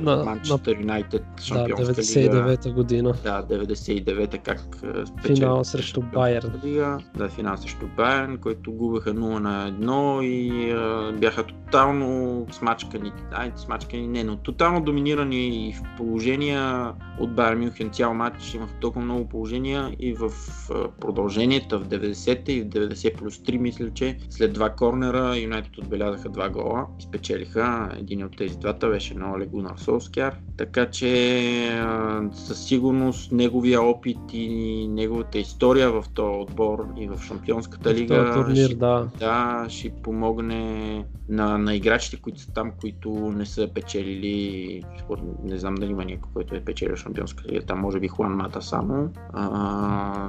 Манчестър Юнайтед да, Шампионска лига. 99-та година. Да, 99-та как спечели Финал срещу Байерн. Лига. Да, финал срещу Байерн, който губеха 0 на 1 и а, бяха тотално смачкани. Ай, смачкани не, но тотално доминирани в положения от Байер Мюнхен. Цял матч имах толкова много положения и в продълженията в 90-та и в 90 плюс 3 мисля, че след два корнера Юнайтед отбелязаха два гола спечелиха. Един от тези двата беше на Оле Гунар Солскияр. Така че със сигурност неговия опит и неговата история в този отбор и в Шампионската лига турнир, ще, да. да, ще помогне на, на играчите, които са там, които не са печелили. Не знам дали има някой, който е печелил Шампионската лига. Там може би Хуан Мата само, а,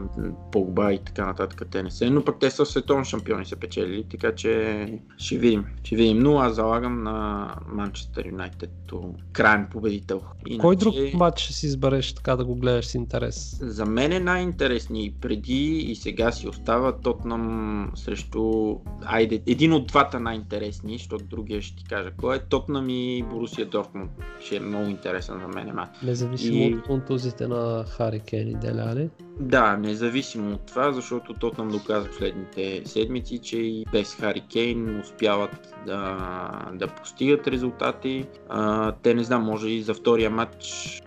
Погба и така нататък. Те не са, но пък те са световни шампиони са печелили, така че ще видим. Ще видим, но аз залагам на Манчестър Юнайтед като крайен победител. Кой Иначе- друг матч ще си избереш така да го гледаш с интерес? за мен е най-интересни и преди и сега си остава Тотнам срещу... Айде, един от двата най-интересни, защото другия ще ти кажа кой е. Тотнам и Борусия Дортмунд. Ще е много интересен за мен матч. Независимо И- от контузите на Хари Кен и Деляли. Да, независимо от това, защото Тотнам доказа последните седмици, че и без Хари Кейн успяват да, да постигат резултати. А, те не знам, може и за втория матч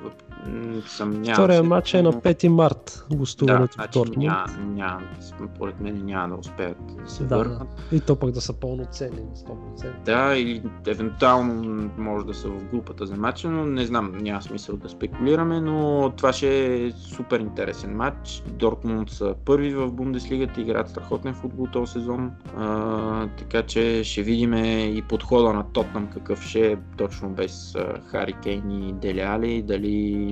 съмнявам Втория матч е на 5 март, Да, гостуването в значи Дортмунд. няма, няма, според мен няма да успеят да се Да, върнат. И то пък да са пълноценни на 100%. Да, или евентуално може да са в групата за матча, но не знам, няма смисъл да спекулираме, но това ще е супер интересен матч. Дортмунд са първи в Бундеслигата, играят страхотен футбол този сезон, а, така че ще видим и подхода на Тотнам какъв ще е точно без Хари Кейн и Дели Али,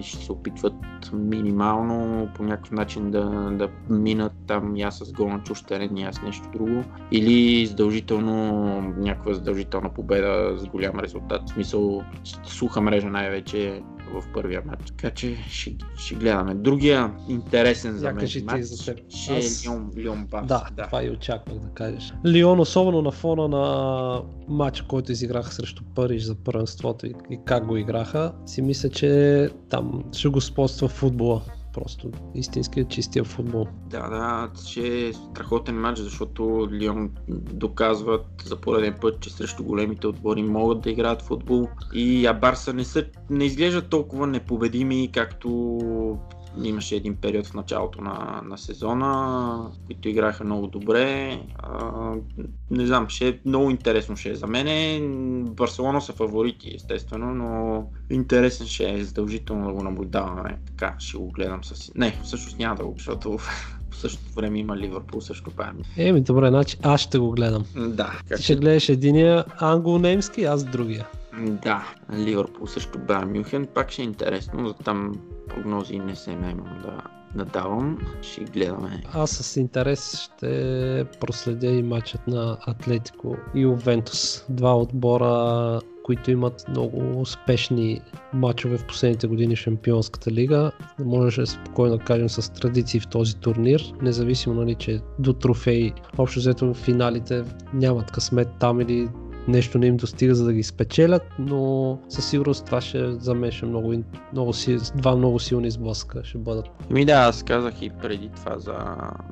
ще се опитват минимално по някакъв начин да, да минат там аз с гол на чуж терен и аз нещо друго, или задължително някаква задължителна победа с голям резултат. В смисъл суха мрежа най-вече в първия матч. Така че ще, ще гледаме. Другия интересен за мен кажи матч за теб. ще е Аз- Лион, Лион Барса. Да, да, това и очаквах да кажеш. Лион, особено на фона на матча, който изиграха срещу Париж за първенството и, и как го играха, си мисля, че там ще господства футбола. Просто истинския чистия футбол. Да, да, ще е страхотен матч, защото Лион доказват за пореден път, че срещу големите отбори могат да играят футбол. И а Барса не, са, не изглеждат толкова непобедими, както имаше един период в началото на, на сезона, които играха много добре. А, не знам, ще е много интересно ще е за мене. Барселона са фаворити, естествено, но интересен ще е задължително да го наблюдаваме. Така, ще го гледам с... Не, всъщност няма да го, защото в същото време има Ливърпул също Байерн. Еми, добре, значи аз ще го гледам. Да, Ти ще гледаш единия англо-немски, аз другия. да, Ливърпул също Байерн Мюнхен, пак ще е интересно, за там прогнози не се наймам да, да ще гледаме. Аз с интерес ще проследя и матчът на Атлетико и Ювентус. Два отбора, които имат много успешни матчове в последните години в Шампионската лига. Спокойно да кажем с традиции в този турнир, независимо нали, че до трофеи, общо взето финалите нямат късмет там или нещо не им достига за да ги спечелят, но със сигурност това ще за мен ще е много, много си, два много силни сблъска ще бъдат. Ми да, аз казах и преди това за...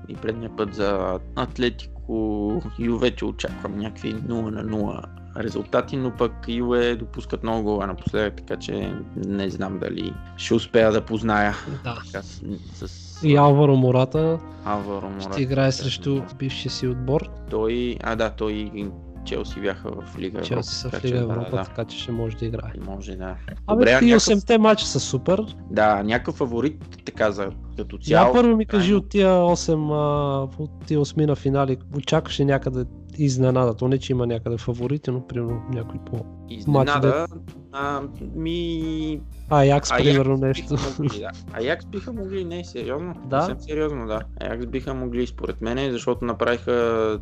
и предния път за Атлетико Юве, че очаквам някакви 0 на 0 резултати, но пък Юве допускат много гола напоследък, така че не знам дали ще успея да позная Да. така, с, с И Алваро Мората Алваро Мората. ще играе срещу бившия си отбор. Той, а да, той Челси бяха в Лига Европа. Челси са в Лига че Европа, Да, така че ще може да играе. да, може да. Абе, а ти някакъв, 8-те мача са супер. да, някакъв фаворит, така за като цяло. първо ми кажи от тия 8, а, от тия 8 на финали, очакваше някъде изненада. То не, че има някъде фаворити, но примерно някой по... Изненада, а, ми... Аякс, Аякс примерно нещо. могли, да. Аякс биха могли, не, сериозно. Да? Съвсем сериозно, да. Аякс биха могли, според мен, защото направиха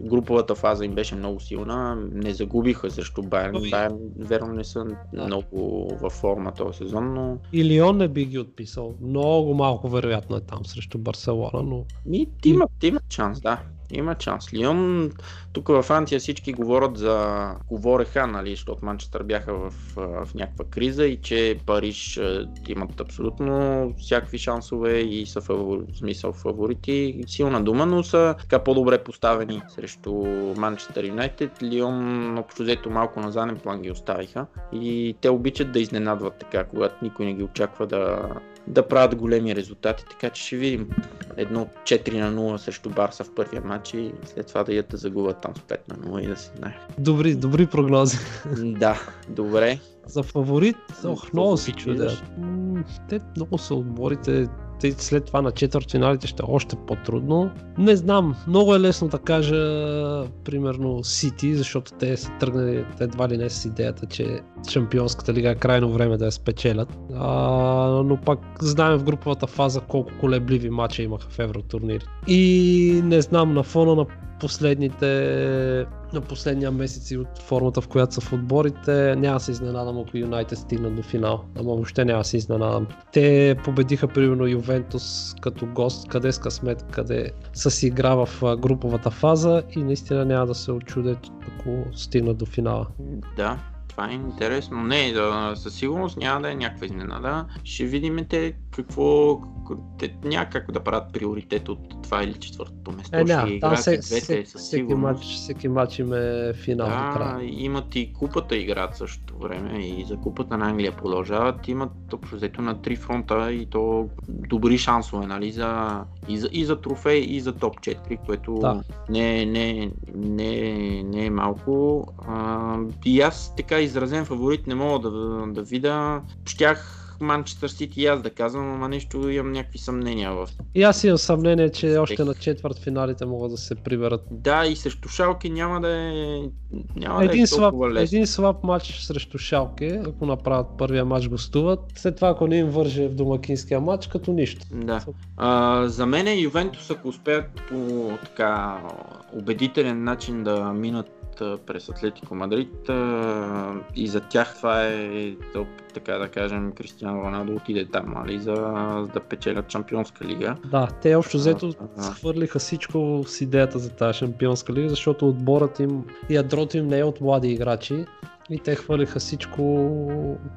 груповата фаза им беше много силна. Не загубиха срещу Байерн. Ой. Байерн, верно, не са Да. много във форма този сезон, но И Лион не би ги отписал. Много малко вероятно е там срещу Барселона, но Ми, ти има, ти има шанс, да. Има шанс. Лион, тук във Франция всички говорят за... Говореха, нали, защото Манчестър бяха в, в някаква криза и че Париж имат абсолютно всякакви шансове и са фавор... в смисъл фаворити. Силна дума, но са така по-добре поставени срещу Манчестър Юнайтед. Лион, общо взето малко на заден план ги оставиха и те обичат да изненадват така, когато никой не ги очаква да, да правят големи резултати, така че ще видим едно 4 на 0 срещу Барса в първия матч и след това да ядат да загубят там с 5 на 0 и да се знае. добри, добри прогнози. да, добре. За фаворит, ох, много се чудя. Те много са отборите. Те след това на четвъртфиналите ще е още по-трудно. Не знам, много е лесно да кажа, примерно, Сити, защото те са тръгнали едва ли не с идеята, че Шампионската лига е крайно време да я спечелят. А, но пак знаем в груповата фаза колко колебливи матча имаха в евротурнири. И не знам, на фона на последните на последния месец и от формата, в която са в отборите, няма се изненадам, ако Юнайтед стигнат до финал. Ама въобще няма се изненадам. Те победиха примерно Ювентус като гост, къде с късмет, къде си игра в груповата фаза и наистина няма да се очудят, ако стигнат до финала. Да, това е интересно. Не, да, със сигурност няма да е някаква изненада. Ще видим те какво... Те няма как да правят приоритет от това или четвъртото место. Е, ще няма, там играят се, двете се, със всеки, матч, всеки матч им е финал Да, края. имат и купата играят същото време и за купата на Англия продължават. Имат общо взето на три фронта и то добри шансове, нали, за, и, за, и за трофей, и за топ 4, което Да. не, не, не, не е малко. А, и аз така изразен фаворит не мога да, да видя. Щях Манчестър Сити и аз да казвам, ама нещо имам някакви съмнения в И аз имам съмнение, че още на четвърт финалите могат да се приберат. Да, и срещу Шалки няма да е, няма да Един е слаб, лесно. един слаб матч срещу Шалке, ако направят първия матч гостуват. След това, ако не им върже в домакинския матч, като нищо. Да. А, за мен Ювентус, ако успеят по така убедителен начин да минат през Атлетико Мадрид и за тях това е, то, така да кажем, Кристиано Роналдо отиде там, нали, за, да печелят Шампионска лига. Да, те общо взето схвърлиха всичко с идеята за тази шампионска лига, защото отборът им, ядрото им не е от млади играчи и те хвърлиха всичко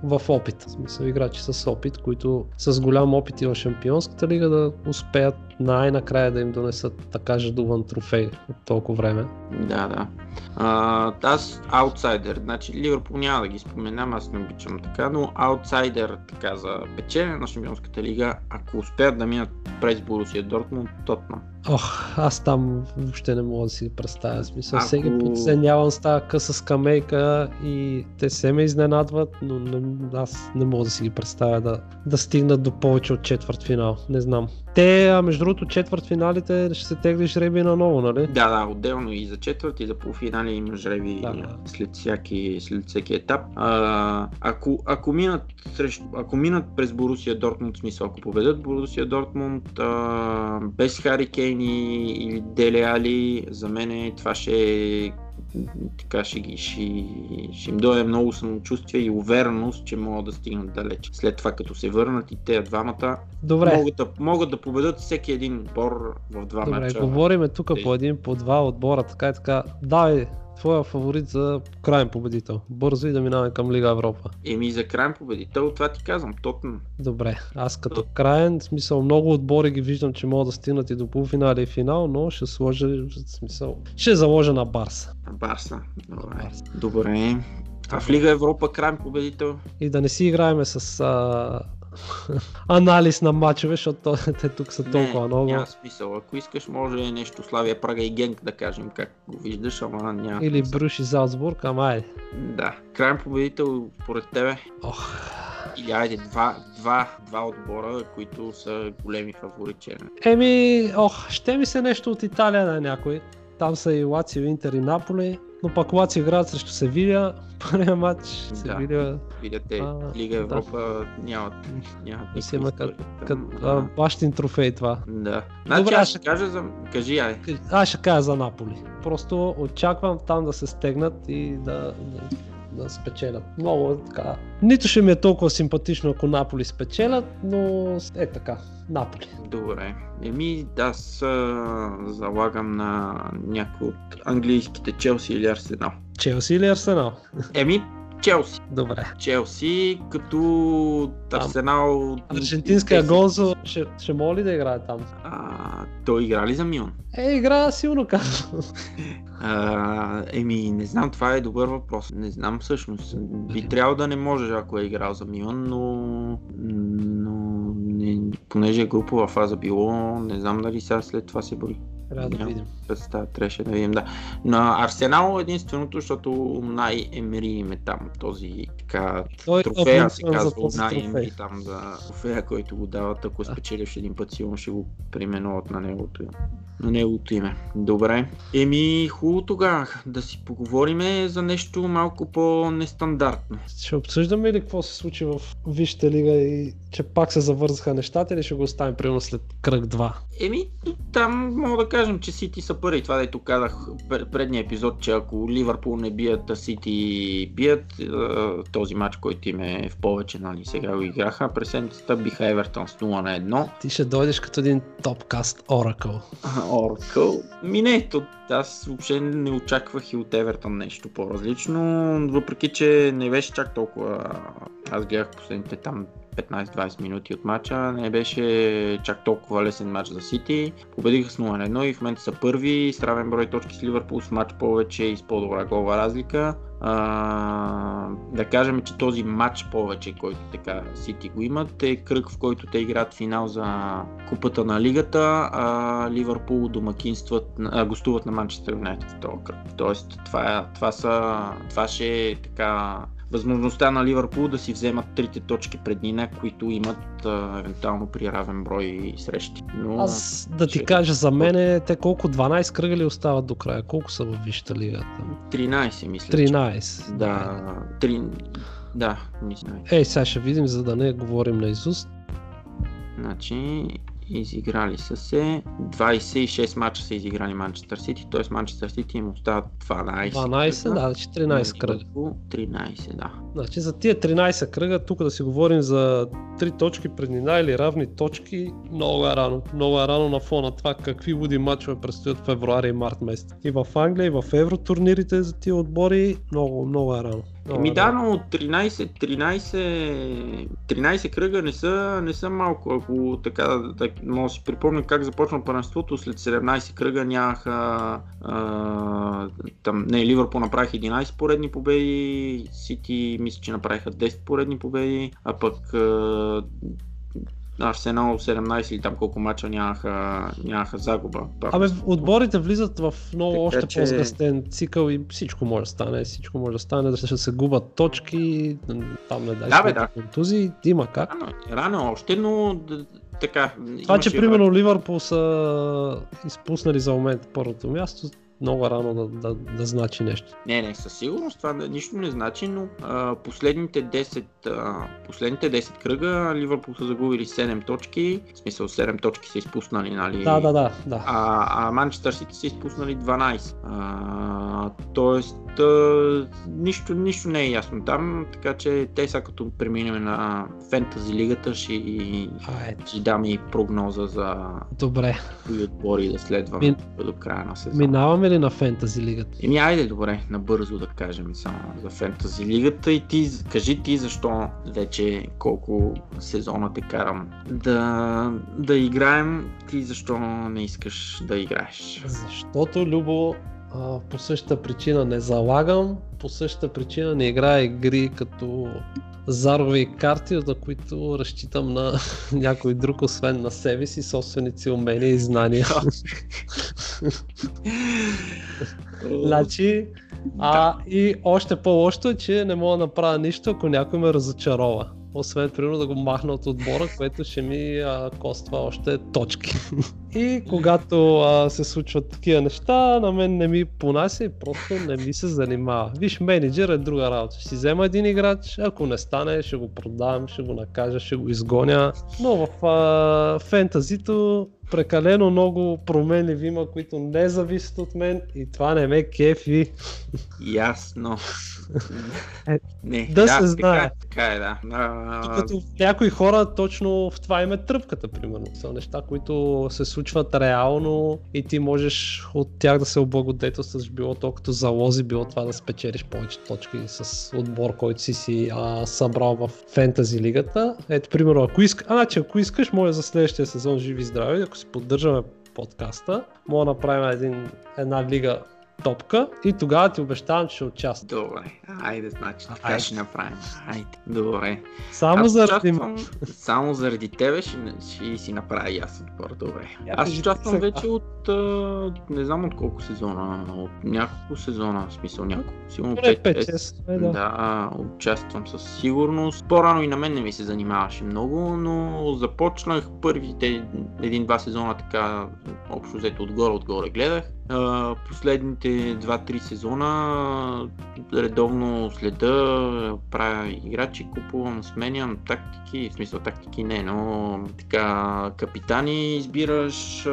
в опит. В смисъл играчи с опит, които с голям опит и в шампионската лига да успеят най-накрая да им донесат така жадуван трофей от толкова време. Да, да. А, аз аутсайдер, значи Ливърпул няма да ги споменам, аз не обичам така, но аутсайдер така за печене на Шампионската лига, ако успеят да минат през Борусия Дортмунд, Тотнам. Ох, аз там въобще не мога да си представя. Смисъл, Ако- всеки подценявам с тази къса скамейка и те се ме изненадват, но не, аз не мога да си ги представя да, да стигнат до повече от четвърт финал. Не знам. Те, а между другото, четвърт финалите ще се тегли жреби наново, нали? Да, да, отделно и за четвърти, и за полуфинали има жреби Да, след, всяки, след всеки етап. А, ако, ако, минат срещу, ако минат през Борусия Дортмунд, смисъл, ако победят Борусия Дортмунд а, без Хари Кейн и- или Деле Али, за мен това ще е така ще, ги, ще, ще им дойде много самочувствие и увереност, че могат да стигнат далеч. След това, като се върнат и те двамата, Добре, могат да, могат да победат всеки един отбор в два добре, мача. говориме тук по един, по два отбора, така и така. Давай, твоя фаворит за крайен победител. Бързо и да минаваме към Лига Европа. Еми за крайен победител, това ти казвам, Тотнам. Добре, аз като крайен, в смисъл много отбори ги виждам, че могат да стигнат и до полуфинал и финал, но ще сложа, в смисъл, ще заложа на Барса. Барса. Добре. Барса. Добре. А в Лига Европа крайен победител? И да не си играеме с а, анализ на матчове, защото то- те тук са толкова не, много. Няма смисъл. Ако искаш, може нещо Славия Прага и Генк да кажем как го виждаш, ама няма. Или. Бруш и Залцбург, ама айде. Да. Крайен победител според тебе? Ох, Или айде два, два, два отбора, които са големи фаворити. Еми, ох, ще ми се нещо от Италия е някой. Там са и Лацио, Интер и Наполи, но пък Лацио играят срещу Севилия. Първия матч Севилия Видите, А, Лига да. Европа нямат, нямат Да има никаква как- история като там. а, бащин трофей това. Да. Значи Добре, аз ще- кажа за... Кажи, ай. Аз ще кажа за Наполи. Просто очаквам там да се стегнат и да, да, да спечелят. Много така. Нито ще ми е толкова симпатично, ако Наполи спечелят, но е така. Наполи. Добре. Еми, аз а, залагам на някой от английските Челси или Арсенал. Челси или Арсенал? Еми, Челси. Добре. Челси, като Арсенал... Аржентинския 10. гол ще, ще мога ли да играе там? А, той игра ли за Милан? Е, игра силно казвам. А, еми, не знам, това е добър въпрос. Не знам всъщност. Би трябвало да не може, ако е играл за Милан, но... но не, понеже е групова фаза било, не знам дали сега след това се бори. Трябва да видим. представа, трябваше да видим, да. На Арсенал единственото, защото най Емери им е там, този така Той е трофея се апълнен за казва, най. Емери там за трофея, който го дават, ако спечелиш един път, сигурно ще го преименуват на неговото, на неговото име. Добре. Еми, хубаво тогава да си поговориме за нещо малко по-нестандартно. Ще обсъждаме ли какво се случи в Висшата лига и че пак се завързаха нещата или ще го оставим примерно след кръг 2? Еми, там мога да кажем, че Сити са първи. Това дето казах пр- предния епизод, че ако Ливърпул не бият, а Сити бият, този матч, който им е в повече, нали, сега го играха. През седмицата биха Евертон с 0 на 1. Ти ще дойдеш като един топкаст Oracle. Оракъл. Ми не, то, аз въобще не очаквах и от Евертон нещо по-различно, въпреки че не беше чак толкова... Аз гледах последните там 15-20 минути от матча, не беше чак толкова лесен матч за Сити. Победиха с 0 на 1 и в момента са първи, с равен брой точки с Ливърпул, с матч повече и с по-добра голова разлика. А, да кажем, че този матч повече, който така Сити го имат, е кръг, в който те играят финал за купата на лигата, а Ливърпул домакинстват, а, гостуват на Манчестър Юнайтед в този кръг. Тоест, това, това, са, това ще е така възможността на Ливърпул да си вземат трите точки преднина, които имат а, евентуално при равен брой срещи. Но... Аз да ти ще- кажа за мен, те колко 12 кръга ли остават до края? Колко са в Висшата лига? Там? 13, мисля. че. 13. Да, 3... Да, мисля. Ей, сега ще видим, за да не говорим на Изуст. Значи изиграли са се 26 мача са изиграли Манчестър Сити, т.е. Манчестър Сити им остават 12. 12, да, 14 кръга. 13, да. Значи за тия 13 кръга, тук да си говорим за 3 точки преднина или равни точки, много е рано. Много е рано на фона това какви луди матчове предстоят в февруари и март месец. И в Англия, и в евротурнирите за тия отбори, много, много е рано. Много Еми е да, но 13, 13, 13 кръга не са, не са малко. Ако така, да, да, мога да си припомня как започна първенството, след 17 кръга нямаха а, там, не, Ливърпул направиха 11 поредни победи, Сити мисля, че направиха 10 поредни победи, а пък а, Арсенал 17 или там колко мача нямаха, нямаха загуба. Абе, отборите влизат в много Така още че- по-сгъстен цикъл и всичко може да стане. Всичко може да стане, да ще се губят точки, там не дай Да, бе, да. контузии, има как. Рано, рано още, но така. Това, че примерно Ливърпул са изпуснали за момент първото място, много рано да, да, да значи нещо. Не, не, със сигурност това нищо не значи, но а, последните, 10, а, последните 10 кръга Ливърпул са загубили 7 точки, в смисъл 7 точки са изпуснали, нали? Да, да, да, да. А, а Манчестър Сити са изпуснали 12. А, тоест, а, нищо, нищо не е ясно там, така че те сега като преминем на фентази лигата ще, Айде, ще дам и прогноза за добре. кои отбори да следваме Мин- до края на сезона. Минаваме ли на фентази лигата? Еми айде добре, набързо да кажем само за фентази лигата и ти кажи ти защо вече колко сезона те карам да, да играем, ти защо не искаш да играеш. Защото, Любо, а, по същата причина не залагам, по същата причина не играя игри като зарови карти, за които разчитам на някой друг, освен на себе си, собственици умения и знания. Значи, а, и още по-лошото е, че не мога да направя нищо, ако някой ме разочарова. Освен, примерно, да го махна от отбора, което ще ми а, коства още точки. и когато а, се случват такива неща, на мен не ми понася и просто не ми се занимава. Виж, менеджер е друга работа. Ще си взема един играч, ако не стане, ще го продам, ще го накажа, ще го изгоня. Но в а, фентазито прекалено много променливи има, които не зависят от мен и това не ме кефи. Ясно. Е, не, да се така, знае. Така е, да. А, Като някои хора точно в това им е тръпката, примерно. Са неща, които се случват реално и ти можеш от тях да се облагодетелстваш, било то като залози, било това да спечелиш повече точки с отбор, който си си а, събрал в фентази лигата. Ето, примерно, ако, иска, а, значи, ако искаш, може за следващия сезон живи здрави, ако си поддържаме подкаста, може да направим един, една лига топка и тогава ти обещавам, че ще участвам. Добре, айде, значи така Айде. ще направим. Айде, добре. Само Аз заради участвам само заради тебе ще, ще си направя и аз отбор, добре. Я Аз участвам сега. вече от, а, не знам от колко сезона, от няколко сезона, в смисъл няколко, сигурно Поне 5 5-6, е, да. Да, участвам със сигурност. По-рано и на мен не ми се занимаваше много, но започнах първите един-два сезона така, общо взето отгоре-отгоре гледах. Последните 2-3 сезона редовно следа, правя играчи, купувам, сменям тактики, в смисъл тактики не, но така капитани избираш.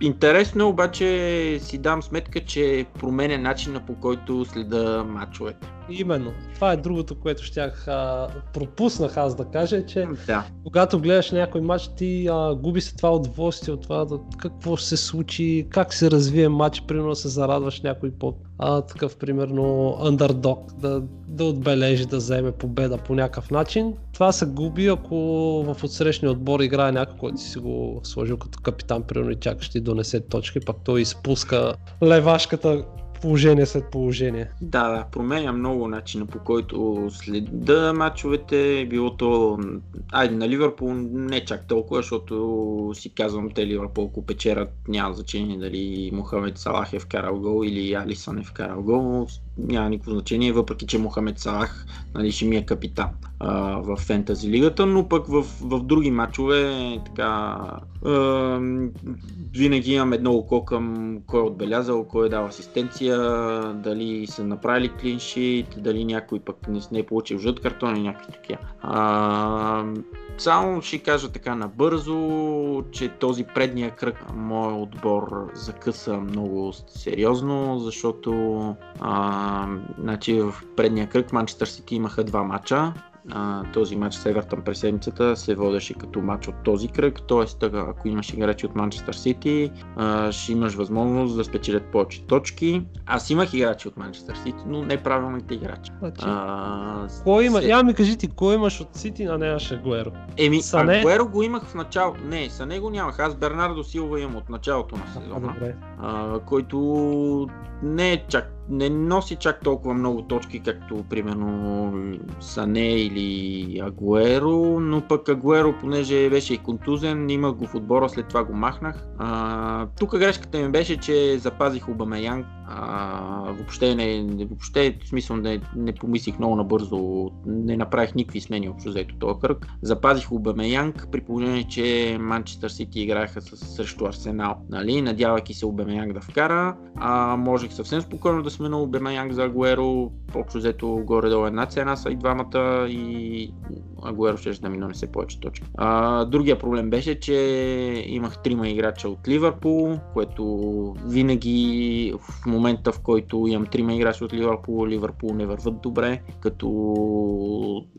Интересно е, обаче си дам сметка, че променя начина по който следа матчовете. Именно. Това е другото, което щях а, пропуснах аз да кажа, че Да. когато гледаш някой матч, ти а, губи се това удоволствие от това да, какво ще се случи, как се развие матч, примерно се зарадваш някой по а, такъв, примерно, underdog, да, да отбележи, да вземе победа по някакъв начин. Това се губи, ако в отсрещния отбор играе някой, който си го сложил като капитан, примерно и чакаш ти донесе точки, пак той изпуска левашката положение след положение. Да, да, променя много начина по който следа матчовете, било то, айде на Ливърпул не чак толкова, защото си казвам те Ливърпул ако печерат няма значение дали Мохамед Салах е вкарал гол или Алисън е вкарал гол, няма никакво значение, въпреки че Мохамед Салах нали, ще ми е капитан а, в фентази лигата, но пък в, в други матчове така а, винаги имам едно око към кой е отбелязал, кой е дал асистенция, дали са направили клиншит, дали някой пък не, не е получил жълт картон и някакви такива. Само ще кажа така набързо, че този предния кръг моят отбор закъса много сериозно, защото а, значи в предния кръг Манчестър Сити имаха два мача, а, този матч с Евертън през седмицата се водеше като матч от този кръг, т.е. ако имаш играчи от Манчестър Сити, ще имаш възможност да спечелят повече точки. Аз имах играчи от Манчестър Сити, но не правилните играчи. Значи, а, кой има? Се... Я ми кажи ти, кой имаш от Сити, а нямаше Агуеро? Еми, Сане... Агуеро го имах в началото. Не, са него нямах. Аз Бернардо Силва имам от началото на сезона, а, който не е чак не носи чак толкова много точки, както примерно Сане или Агуеро, но пък Агуеро, понеже беше и контузен, имах го в отбора, след това го махнах. А, тук грешката ми беше, че запазих Обамеянг въобще не, въобще, в смисъл не, не помислих много набързо, не направих никакви смени общо взето този кръг. Запазих Обамеянг, при положение, че Манчестър Сити играеха с, срещу Арсенал, нали? надявайки се Обамеянг да вкара, а можех съвсем спокойно да смена Обамеянг за Агуеро, общо взето горе-долу една цена са и двамата и Агуеро ще да ми донесе повече точки. А, другия проблем беше, че имах трима играча от Ливърпул, което винаги в момента, в който имам трима играчи от Ливърпул, Ливърпул не върват добре, като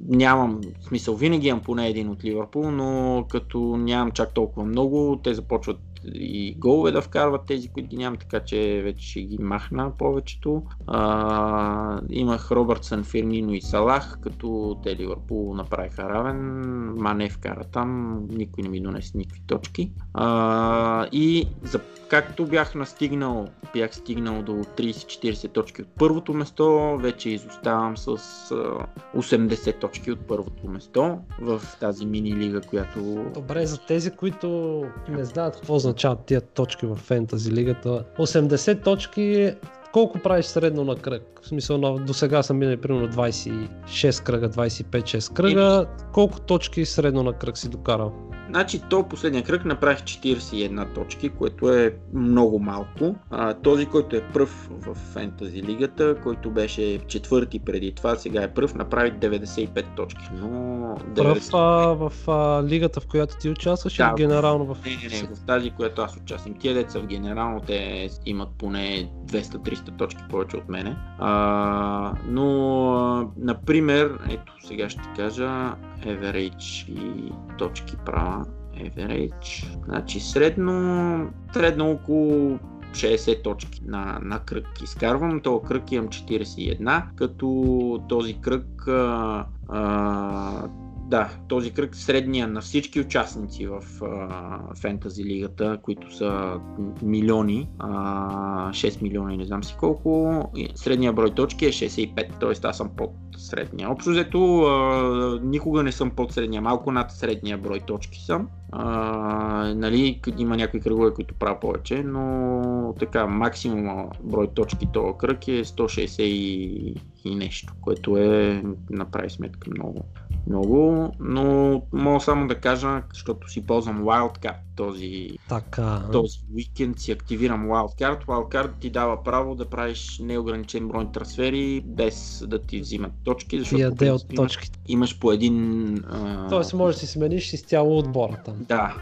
нямам смисъл, винаги имам поне един от Ливърпул, но като нямам чак толкова много, те започват и голове да вкарват тези, които ги нямам, така че вече ще ги махна повечето. А, имах Робъртсън, Фирмино и Салах, като те Ливърпул направиха равен. Мане вкара там, никой не ми донесе никакви точки. А, и за, както бях настигнал, бях стигнал до 30-40 точки от първото место, вече изоставам с 80 точки от първото место в тази мини лига, която... Добре, за тези, които не знаят какво означават тия точки в фентази лигата, 80 точки колко правиш средно на кръг? В смисъл, до сега съм минали примерно 26 кръга, 25-6 кръга. Колко точки средно на кръг си докарал? Значи то последния кръг направих 41 точки, което е много малко. А, този, който е пръв в фентази лигата, който беше четвърти преди това, сега е пръв, направи 95 точки. Но 90... Пръв а, в а, лигата, в която ти участваш да, или генерално в... Не, не, не, в тази, която аз участвам. Тия деца в генерално те имат поне 200-300 точки повече от мене. А, но, например, ето сега ще кажа average и точки права. Average. Значи средно, средно около 60 точки на, на кръг изкарвам. Този кръг имам 41, като този кръг а, а, да, този кръг средния на всички участници в фентази лигата, които са милиони, а, 6 милиона и не знам си колко, средния брой точки е 65, т.е. аз съм под средния. Общо взето никога не съм под средния, малко над средния брой точки съм. А, нали, има някои кръгове, които правя повече, но така, максимум брой точки този кръг е 160 и, и нещо, което е, направи сметка, много много, но мога само да кажа, защото си ползвам Wildcard този, така. този уикенд, си активирам Wildcard. Wildcard ти дава право да правиш неограничен брой трансфери, без да ти взимат точки, защото Яде от точките. имаш по един... А... Тоест можеш да си смениш изцяло отбора там. Да,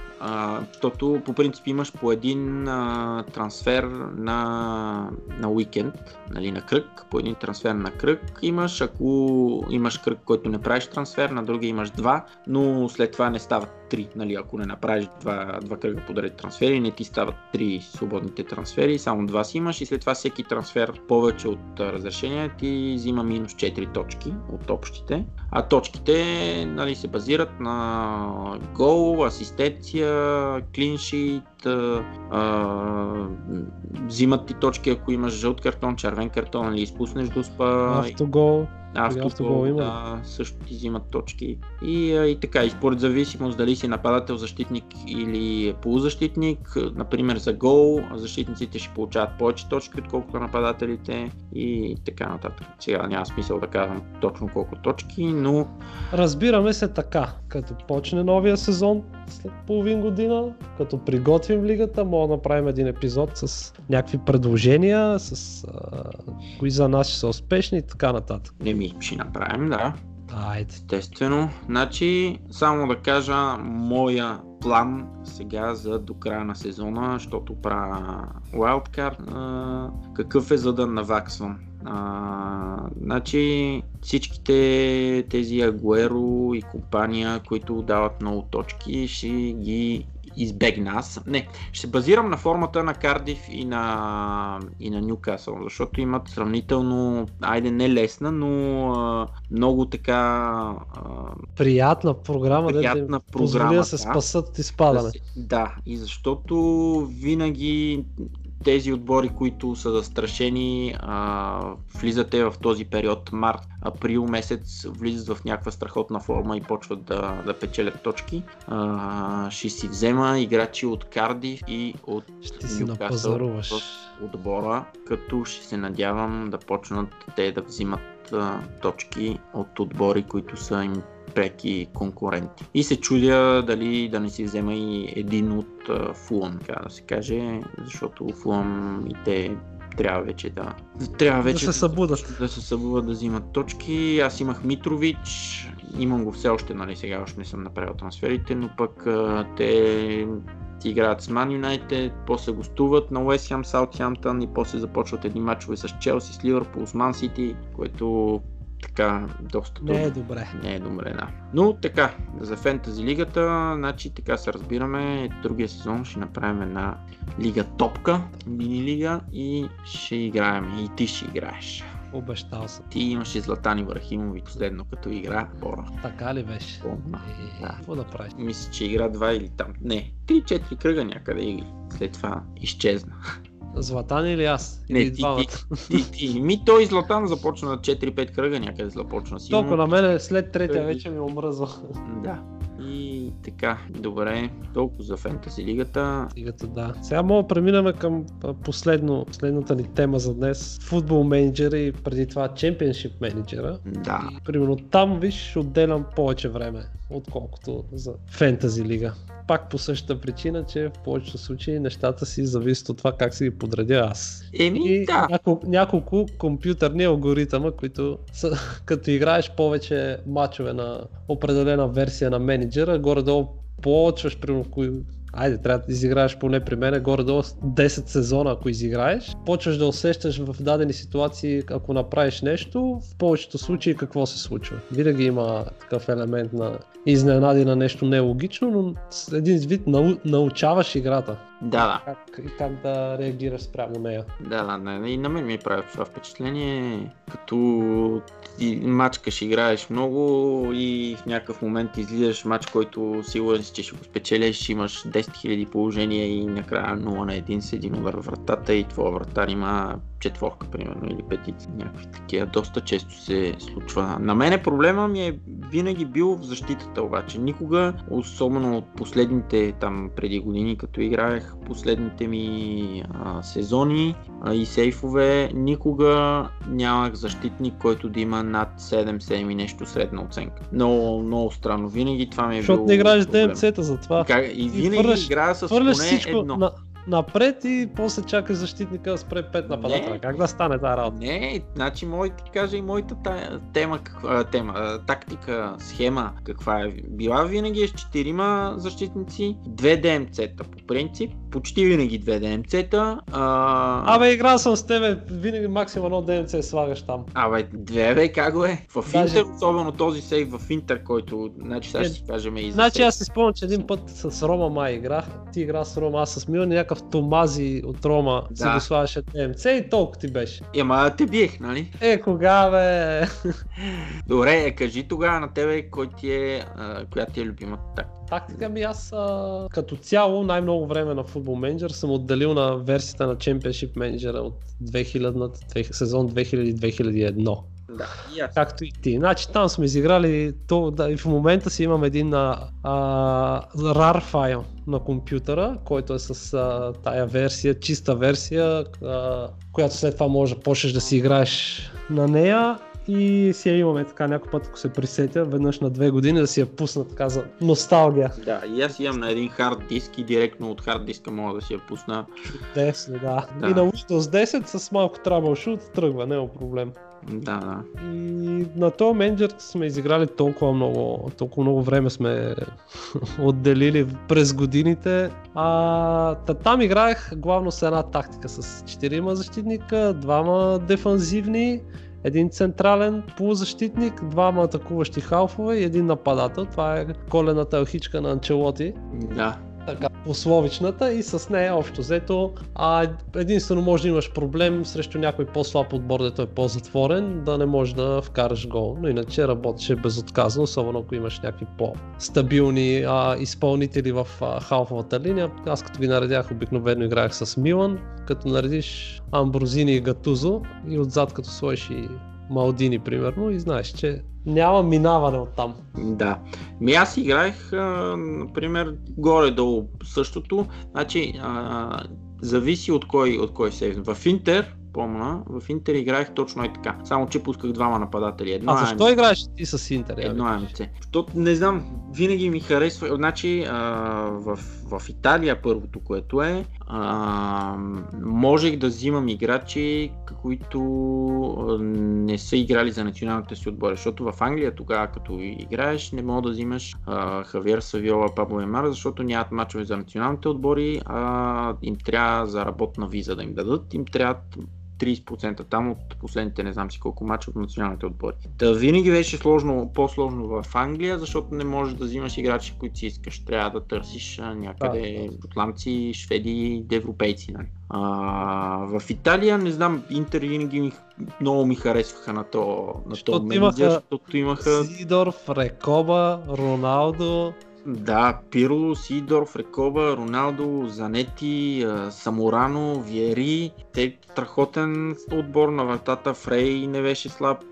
защото по принцип имаш по един а, трансфер на, на уикенд, нали, на кръг, по един трансфер на кръг имаш, ако имаш кръг, който не правиш трансфер, на другия имаш два, но след това не стават три, нали, ако не направиш два, два кръга подред трансфери, не ти стават три свободните трансфери, само два си имаш и след това всеки трансфер повече от разрешение ти взима минус 4 точки от общите, а точките нали, се базират на гол, асистенция, клиншит, взимат ти точки, ако имаш жълт картон, червен картон или изпуснеш доспа. Автогол Има ли? да, също ти взимат точки. И, и така, и според зависимост дали си нападател, защитник или полузащитник, например за гол, защитниците ще получават повече точки, отколкото нападателите и така нататък. Сега няма смисъл да казвам точно колко точки, но Разбираме се така, като почне новия сезон след половин година, като приготвим лигата, мога да направим един епизод с някакви предложения, с а, кои за нас ще са успешни и така нататък. не ми ще направим, да. Айде. Естествено. Значи, само да кажа моя план сега за до края на сезона, защото правя wildcard, какъв е за да наваксвам. А, значи всичките тези Агуеро и компания, които дават много точки, ще ги избегна аз. Не, ще базирам на формата на Кардив и на, и на Нюкасъл, защото имат сравнително, айде не лесна, но а, много така а, Приятна програма, да Приятна им позволи програма, да се да. спасат от изпадане. Да, да, и защото винаги тези отбори, които са застрашени, а, влизате в този период март, април месец, влизат в някаква страхотна форма и почват да, да печелят точки. А, ще си взема играчи от Кардив и от Нюкасъл в отбора, като ще се надявам да почнат те да взимат а, точки от отбори, които са им преки конкуренти. И се чудя дали да не си взема и един от Фулъм, така да се каже, защото Фулъм и те трябва вече да... Трябва вече да се събудат. да се събудат да взимат точки. Аз имах Митрович, имам го все още, нали, сега още не съм направил трансферите, но пък а, те играят с Ман Юнайтед, после гостуват на Уест Хем, Саутхемптън и после започват едни матчове с Челси, с Ливърпул, с Ман Сити, което така доста Не е добре. Не е добре, да. Но така, за фентази лигата, значи така се разбираме, другия сезон ще направим една лига топка, мини лига и ще играем. И ти ще играеш. Обещал съм. Ти имаше Златан Ибрахимович последно като игра. Бора. Така ли беше? Помна. Е, Да. какво да правиш? Мисля, че игра два или там. Не, 3-4 кръга някъде и след това изчезна. Златан или аз? Не, или ти, двамата? ти, ти, ти. Ми той Златан започна 4-5 кръга някъде започна си. Толкова на мене след третия вече ми омръзва. Да. И така, добре, толкова за фентази лигата. Стигата, да. Сега мога да преминем към последно, последната ни тема за днес. Футбол менеджера и преди това чемпионшип менеджера. Да. И, примерно там, виж, отделям повече време, отколкото за фентази лига. Пак по същата причина, че в повечето случаи нещата си зависят от това как си ги подредя аз. Еми, И да. няколко, няколко компютърни алгоритъма, които са, като играеш повече матчове на определена версия на менеджера, горе-долу почваш, примерно. Айде, трябва да изиграеш поне при мен, горе-долу 10 сезона, ако изиграеш. Почваш да усещаш в дадени ситуации, ако направиш нещо, в повечето случаи какво се случва. Винаги има такъв елемент на изненади на нещо нелогично, но един вид нау... научаваш играта. Да, да. Как, и как да реагираш спрямо нея. Да, да, да, и на мен ми прави това впечатление, като ти мачкаш, играеш много и в някакъв момент излизаш матч, който сигурен си, че ще го спечелиш, имаш 10 000 положения и накрая 0 на 1 с един в вратата и твоя вратар има четворка, примерно, или петица, някакви такива. Доста често се случва. На мене проблема ми е винаги бил в защитата обаче. Никога, особено от последните там преди години, като играех последните ми а, сезони а, и сейфове, никога нямах защитник, който да има над 7-7 и нещо средна оценка. Много, много странно. Винаги това ми е Защото било не играеш проблем. ДМЦ-та за това. Как, и винаги хвърляш- играя с поне всичко едно. на, напред и после чакаш защитника да спре пет нападателя. Не. Как да стане тази работа? Не, значи мой ти кажа и моята тая, тема, каква, тема, тактика, схема, каква е била винаги е с четирима защитници, две ДМЦ-та по принцип, почти винаги две ДМЦ-та. А... Абе, играл съм с тебе, винаги максимум едно ДМЦ слагаш там. Абе, две бе, как го е? В Даже- Интер, особено този сейв в Интер, който, значи сега ще си кажем и за Значи аз си спомням, че един път с Рома май играх, ти игра с Рома, аз с Милан, някакъв Томази от Рома си Да. го слагаше ДМЦ и толкова ти беше. Ема те биех, нали? Е, кога бе? Добре, е, кажи тогава на тебе, кой ти е, коя ти е любимата тактика. Тактика ми аз а, като цяло най-много време на футбол менеджер съм отделил на версията на Championship менеджера от 2000 сезон 2000-2001. Да. Както и ти. Значи там сме изиграли, то, да, и в момента си имам един а, а, RAR файл на компютъра, който е с а, тая версия, чиста версия, а, която след това може да почнеш да си играеш на нея и си я имаме така някой път, ако се присетя, веднъж на две години да си я пусна така за носталгия. Да, и аз имам на един хард диск и директно от хард диска мога да си я пусна. 10, да. Да. И на Windows 10 с малко troubleshoot тръгва, няма проблем. Да, да. И на този менеджер сме изиграли толкова много, толкова много време сме отделили през годините. А, та, там играех главно с една тактика с 4 защитника, двама дефанзивни, един централен полузащитник, двама атакуващи халфове и един нападател. Това е колената алхичка на Анчелоти Да. Така пословичната и с нея общо взето а, единствено може да имаш проблем срещу някой по-слаб отбор, дето е по-затворен, да не можеш да вкараш гол. Но иначе работеше безотказно, особено ако имаш някакви по-стабилни а, изпълнители в а, халфовата линия. Аз като ги наредях обикновено играех с Милан, като наредиш Амброзини и Гатузо и отзад като сложиш и Малдини примерно и знаеш, че няма минаване от там. Да. Ми аз играех, а, например, горе-долу същото. Значи, а, зависи от кой, от кой сейф. В Интер, помня, в Интер играех точно и така. Само, че пусках двама нападатели. Едно А е защо играеш ти с Интер? Едно АМЦ. Защото не знам, винаги ми харесва. Значи а, в, в Италия първото, което е, а, можех да взимам играчи, които не са играли за националните си отбори. Защото в Англия тогава, като играеш, не мога да взимаш а, Хавиер Савиола, Пабло Емар, защото нямат мачове за националните отбори, а им трябва за работна виза да им дадат, им трябват 30% там от последните не знам си колко мача от националните отбори. Та винаги беше сложно, по-сложно в Англия, защото не можеш да взимаш играчи, които си искаш. Трябва да търсиш някъде шотландци, шведи, европейци. Нали? А, в Италия, не знам, Интер винаги ми, много ми харесваха на то, на то менеджер, имаха защото имаха Сидоров, Рекоба, Роналдо. Да, Пирло, Сидоров, Рекоба, Роналдо, Занети, Саморано, Виери. Те страхотен отбор на вратата. Фрей не беше слаб.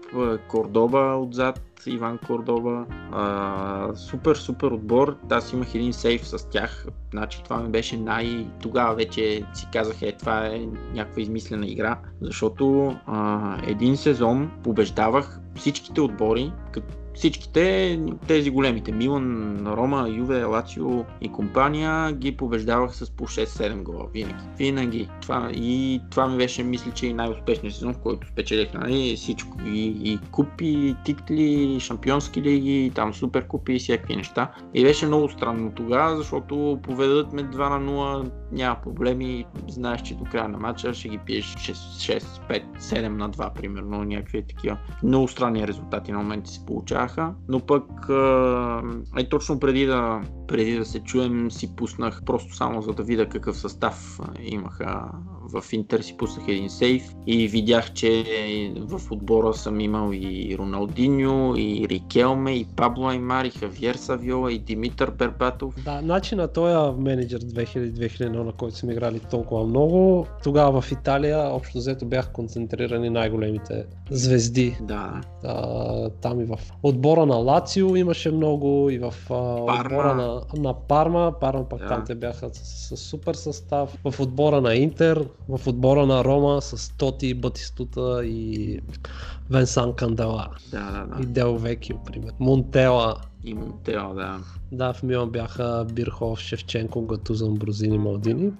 Кордоба отзад. Иван Кордоба. А, супер, супер отбор. Аз имах един сейф с тях. Значи това ми беше най... Тогава вече си казах, е, това е някаква измислена игра. Защото а, един сезон побеждавах всичките отбори, като всичките тези големите, Милан, Рома, Юве, Лацио и компания, ги побеждавах с по 6-7 гола. Винаги. Винаги. Това, и това ми беше, мисля, че и най-успешният сезон, в който спечелих нали, всичко. И, и купи, и титли, и шампионски лиги, и там супер купи и всякакви неща. И беше много странно тогава, защото поведат ме 2 на 0, няма проблеми, знаеш, че до края на матча ще ги пиеш 6, 6 5, 7 на 2, примерно, някакви такива. Много странни резултати на моменти се получаваха, но пък а, е точно преди да, преди да се чуем си пуснах просто само за да видя какъв състав имаха в Интер си пуснах един сейф и видях, че в отбора съм имал и Роналдиньо, и Рикелме, и Пабло Аймар, и Хавиер Савиола, и Димитър Бербатов. Да, значи на този менеджер 2000-2001, на който сме играли толкова много, тогава в Италия общо взето бяха концентрирани най-големите звезди. Да, А, там и в отбора на Лацио имаше много, и в а, отбора на, на Парма, Парма пък Да. там те бяха с, с, супер състав, в отбора на Интер, в отбора на Рома с Тоти, Батистута и Венсан Кандела да, да, да. и Дел Векио, пример. Монтела, И Монтео, да. да, в Милан бяха Бирхов, Шевченко, Гатузан, Брозини, Малдини.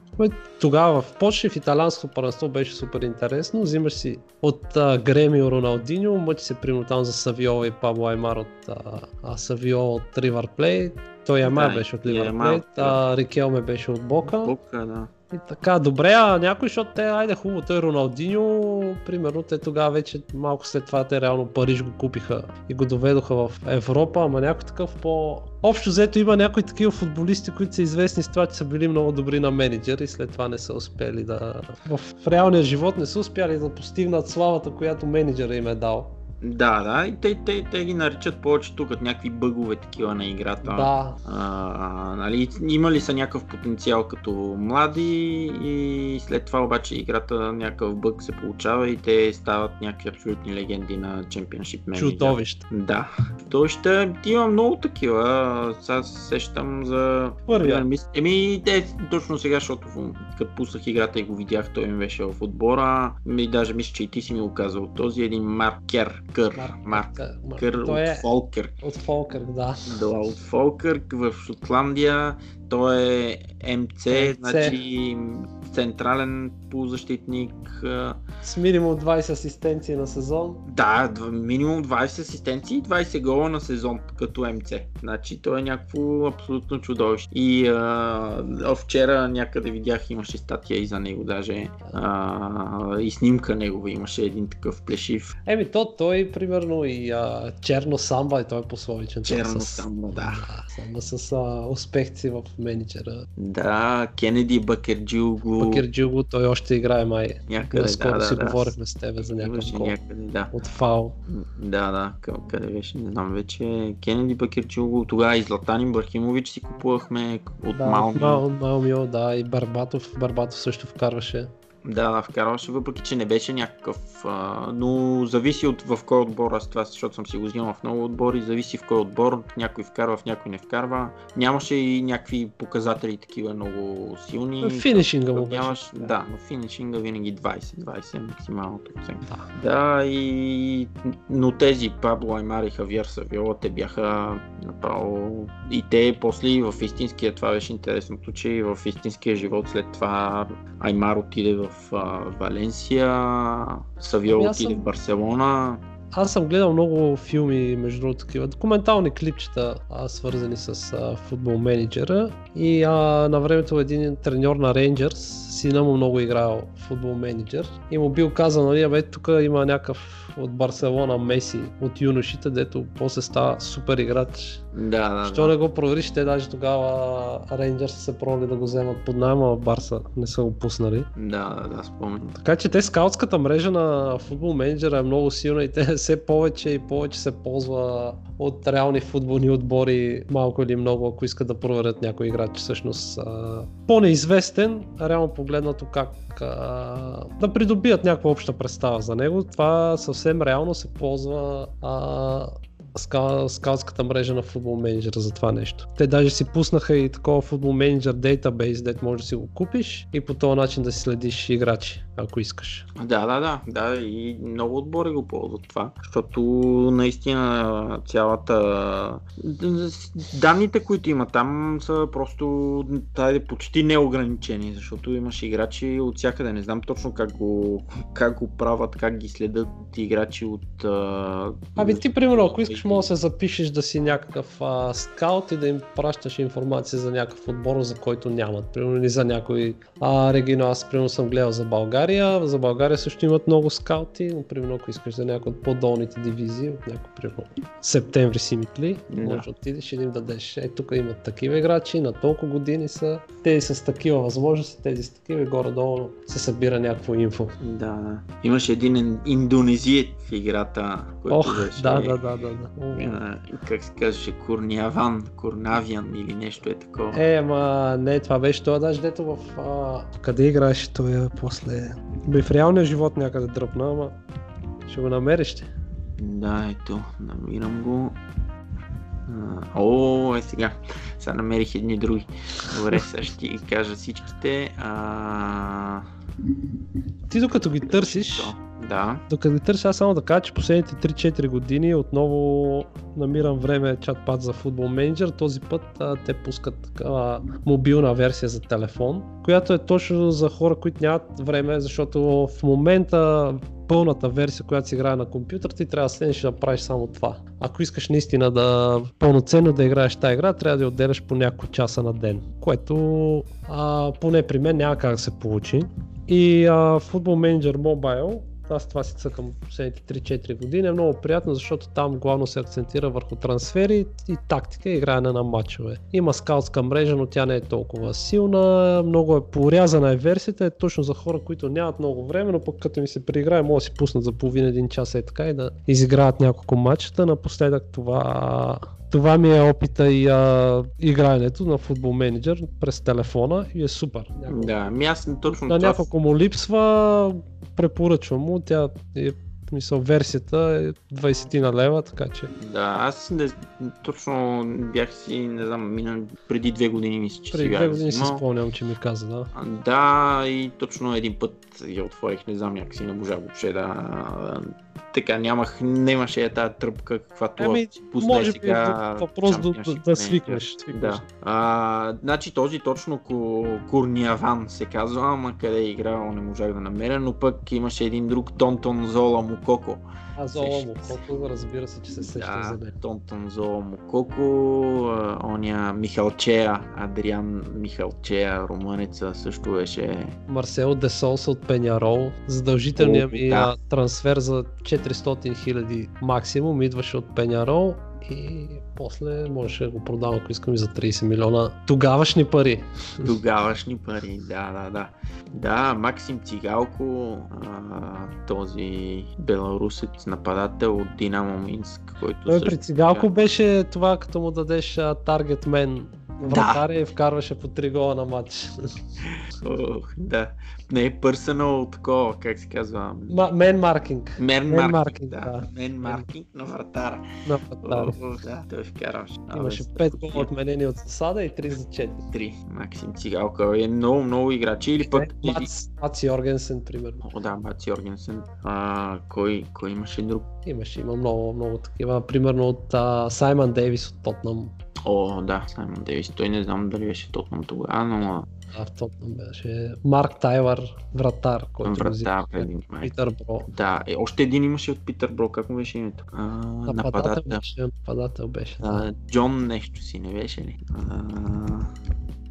Тогава в почти в италианското първенство беше супер интересно. Взимаш си от а, Гремио Роналдиньо, мъчи се примерно там за Савиола и Пабло Аймар от а, а, Савиола от Ривър Плей. Той Аймар Да, беше от и Ливър Аймар Плей, от- а Рикелме беше от Бока. Бока, да. И така, добре, а някой, защото те, айде хубаво, той Роналдиньо, примерно, те тогава вече малко след това те реално Париж го купиха и го доведоха в Европа, ама някой такъв по... Общо взето има някои такива футболисти, които са известни с това, че са били много добри на менеджер и след това не са успели да... В реалния живот не са успяли да постигнат славата, която менеджера им е дал. Да, да, и те, те, те ги наричат повечето като някакви бъгове такива на играта. Да. А, нали, имали са някакъв потенциал като млади и след това обаче играта някакъв бъг се получава и те стават някакви абсолютни легенди на Championship Manager. Чудовище. Да. Ще има много такива. Сега се сещам за... Първия. Еми, те точно сега, защото като пуснах играта и го видях, той ми беше в отбора. И даже мисля, че и ти си ми го казал. Този един Маркер, Кър, Марк- Маркър Марк- Той от е Фолкър. от Фолкърк, да. Да, от Фолкърк в Шотландия. Той е МЦ, МЦ. значи централен полузащитник. С минимум 20 асистенции на сезон. Да, минимум 20 асистенции и 20 гола на сезон като МЦ. Значи той е някакво абсолютно чудовище. И а, вчера някъде видях, имаше статия и за него даже. А, и снимка негова имаше един такъв плешив. Еми, то той, примерно, и а, Черно Самба, и той е пословичен. той Черно с- Самба, да. Само с а, успехите си в менеджера. Да, Кенеди Бакерджилго. Бакерджилго, той още играе май. Някъде, Наскоро да, да, си да. говорихме с тебе за някакъв гол. някъде, да. От фал. Да, да, къ- къде беше, не знам вече. Кенеди Бакерчилго, тогава и Златан Ибрахимович си купувахме от Да, Малми. Мал, Малмио, да, и Барбатов. Барбатов също вкарваше. Да, да, вкарваше, въпреки че не беше някакъв, а, но зависи от в кой отбор, аз това, защото съм си го взимал в много отбори, зависи в кой отбор, някой вкарва, в някой не вкарва. Нямаше и някакви показатели такива много силни. Финишинга му беше. Нямаш, да, но финишинга винаги 20, 20 е максималното оценка. Да. Да, и... но тези Пабло Аймар и Хавиер Савиола, те бяха направо... И те после в истинския, това беше интересното, че в истинския живот след това Аймар отиде в а, Валенсия, аз отиде съм- в Барселона. Аз съм гледал много филми, между другото, такива документални клипчета, а, свързани с а, футбол менеджера. И а, на времето един треньор на Рейнджърс, сина му много играл футбол менеджер. И му бил казал, нали, абе, тук има някакъв от Барселона Меси, от юношите, дето после става супер играч. Да, да, Що да. не го провериш, те даже тогава Рейнджърс са се пробвали да го вземат под найма, а Барса не са го пуснали. Да, да, да, спомням. Така че те скаутската мрежа на футбол менеджера е много силна и те все повече и повече се ползва от реални футболни отбори, малко или много, ако искат да проверят някой играч всъщност по-неизвестен, реално погледнато как а, да придобият някаква обща представа за него. Това съвсем реално се ползва а, ска- скаутската мрежа на футбол менеджера за това нещо. Те даже си пуснаха и такова футбол менеджер дейтабейс, дето може да си го купиш и по този начин да си следиш играчи, ако искаш. Да, да, да, да, и много отбори го ползват това, защото наистина цялата... Данните, които има там са просто тайде, почти неограничени, защото имаш играчи от всякъде. Не знам точно как го, как го правят, как ги следят играчи от... а, Ами ти, примерно, ако искаш, може да се запишеш да си някакъв а, скаут и да им пращаш информация за някакъв отбор, за който нямат. Примерно или за някой а, регион. Аз, примерно, съм гледал за България. За България също имат много скаути, но, примерно, ако искаш за някой от по-долните дивизии, от някой, примерно, септември си митли, Да. може да отидеш и да им дадеш. Е, тук имат такива играчи, на толкова години са, тези с такива възможности, тези с такива и горе-долу се събира някакво инфо. Да, да. Имаше един ин- индонезиец в играта, който Ох, беше... да, да, да, да. да. А, как се казваше, Курняван, Курнавян или нещо е такова. Е, ама не, това беше това даже дето в... А... Къде играеше той а, после? Бе в реалния живот някъде дръпна, ама ще го намериш ти. Да, ето, намирам го. А, О, е сега. Сега намерих едни други. Добре, сега ще ти ги кажа всичките. А... Ти докато ги търсиш, то, Да. докато ги търсиш, аз само да кажа, че последните 3-4 години отново намирам време чат-пат за футбол менеджер. Този път а, те пускат такава мобилна версия за телефон, която е точно за хора, които нямат време, защото в момента пълната версия, която се играе на компютър, ти трябва да седнеш да правиш само това. Ако искаш наистина да пълноценно да играеш тази игра, трябва да я отделяш по няколко часа на ден, което а, поне при мен няма как да се получи. И а, Football Manager Mobile аз това си цъкам последните 3-4 години, е много приятно, защото там главно се акцентира върху трансфери и тактика и игране на матчове. Има скаутска мрежа, но тя не е толкова силна, много е порязана е версията, е точно за хора, които нямат много време, но пък като ми се прииграе, могат да си пуснат за половин един час е така и да изиграят няколко матчета. Напоследък това това ми е опита и а, игрането на футбол менеджер през телефона и е супер. Няколко, Да, ами аз точно на това няколко му липсва, препоръчвам му. Тя е, в смисъл, версията е 20 на лева, така че Да, аз не, точно бях си, не знам, мина, преди две години мисля, че преди си две години си спомням, че ми каза, да. Да, и точно един път я отворих, не знам, някакси не можах въобще да... Така, нямах, нямаше е тази тръпка, каквато Ами, пусна може би сега. въпрос да, Championship да, да свикнеш. свикнеш. Да. А, значи този точно Ку, Курниаван се казва, ама къде е играл не можах да намеря, но пък имаше един друг Тонтон Зола Мукоко. А Зола му, колко разбира се, че се сеща за Да, него. Тонтон Зола Мукоко, а, оня Михалчея, Адриан Михалчея, румънеца също беше Марсел Десолс от Пенярол. Задължителният ми да. трансфер за 400 хиляди максимум идваше от Пенярол и после можеше да го продам, ако искам и за 30 милиона. Тогавашни пари. Тогавашни пари, да, да, да. Да, Максим Цигалко, а, този беларусец нападател от Динамо Минск, който Той също при Цигалко беше това, като му дадеш таргет мен вратаря и вкарваше по 3 гола на матч. Ох, да. Не е пърсънал такова, как се казва? Ма- мен маркинг. Мен мен маркинг, да. да. Мен маркинг на вратара. На вратаря. Ох, да, той вкарваше. Имаше Абе, 5 гола отменени от засада и 3 за 4. Три. Максим Цигалка е много, много играчи. Или пък... или- Мац, Мац Йоргенсен, примерно. О, да, Баци Йоргенсен. А, кой, кой имаше друг? Имаше, има много, много такива. Примерно от а, Саймън Дейвис от Тотнам. О, да, Саймон Дейвис. Той не знам дали беше Тотнам тогава, но А, в Тотнам беше Марк Тайлър, вратар, който го врата взима. Питър Бро. Да, е, още един имаше от Питър Бро, как му беше името? А, Нападател нападател. беше, нападател беше. да. А, Джон нещо си, не беше ли? А,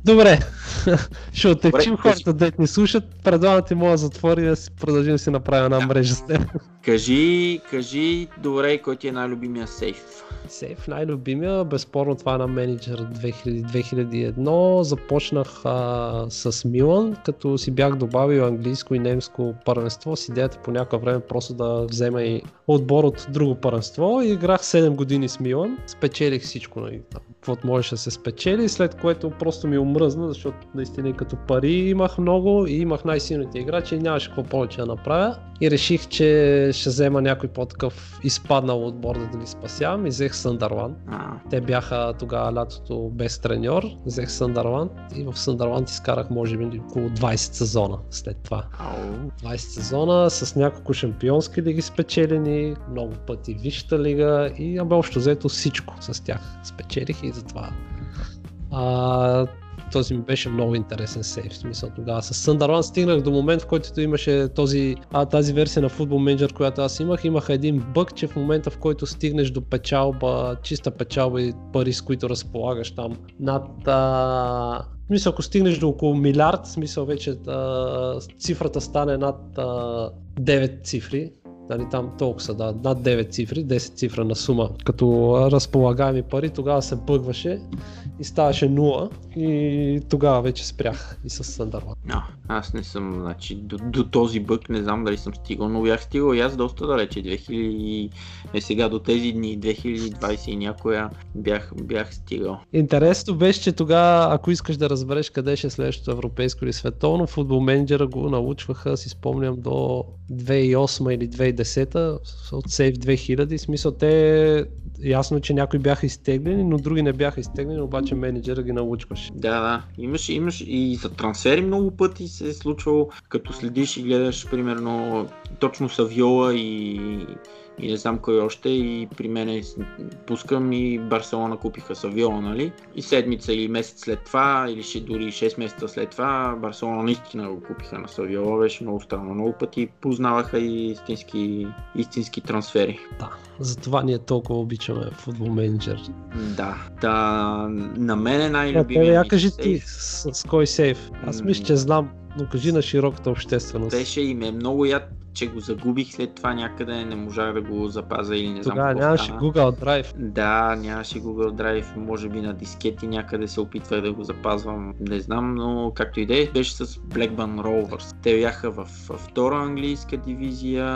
Добре, ще отекчим хората, да ни слушат. Предлагам ти моя затвор и да си продължим да си направя една мрежа с теб. кажи, кажи, добре, кой ти е най-любимия сейф? Сейф, най-любимия, безспорно това е на менеджер 2000-2001. Започнах а, с Милан, като си бях добавил английско и немско първенство с идеята по някакво време просто да взема и отбор от друго първенство. Играх 7 години с Милан, спечелих всичко, нали, каквото можеше да се спечели, след което просто ми омръзна, защото наистина като пари имах много и имах най-силните играчи и нямаше какво повече да направя. И реших, че ще взема някой по-такъв изпаднал отбор, за да ги спасявам и взех Съндърланд. А, Те бяха тогава лятото без треньор, взех Съндърланд и в Съндърланд изкарах може би около 20 сезона след това. ау. 20 сезона с няколко шампионски лиги спечелени, много пъти Висшата лига и абе общо взето всичко с тях спечелих и затова. А, този ми беше много интересен сейф, в смисъл тогава. С Съндърланд стигнах до момент, в който имаше този, а, тази версия на Football Manager, която аз имах, имаха един бък, че в момента в който стигнеш до печалба, чиста печалба и пари, с които разполагаш там над а, смисъл, ако стигнеш до около милиард, смисъл вече а, цифрата стане над а, 9 цифри, нали, там толкова са, да, над 9 цифри, 10 цифра на сума, като разполагаеми пари, тогава се бъгваше и ставаше 0 и тогава вече спрях и с Съндърланд. А, аз не съм, значи, до, до този бък не знам дали съм стигал, но бях стигал и аз доста далече. 2000, е сега до тези дни, 2020 и някоя бях, бях стигал. Интересно беше, че тогава, ако искаш да разбереш къде ще е следващото европейско или световно, футбол менеджера го научваха, си спомням, до 2008 или 2010 от Save 2000. В смисъл те, ясно, че някои бяха изтеглени, но други не бяха изтеглени, обаче менеджера ги научваше. Да, да. Имаш, имаш и за трансфери много пъти се е случвало, като следиш и гледаш, примерно, точно Савиола и, и не знам кой още и при мен е пускам и Барселона купиха Савиола, нали? И седмица или месец след това, или ще дори 6 месеца след това, Барселона наистина го купиха на Савиола, беше много странно. Много пъти познаваха и истински, истински трансфери. Да, затова ние толкова обичаме футбол менеджер. Да, да, на мен е Я, най-любимият я ми кажи сейф. ти с, с кой сейф. Аз мисля, че знам, но кажи на широката общественост. Беше и ме много яд, че го загубих след това някъде, не можах да го запазя или не знам Тогава нямаше. Google Drive. Да, нямаше Google Drive, може би на дискети някъде се опитвах да го запазвам, не знам, но както и да е, беше с Blackburn Rovers. Те бяха в втора английска дивизия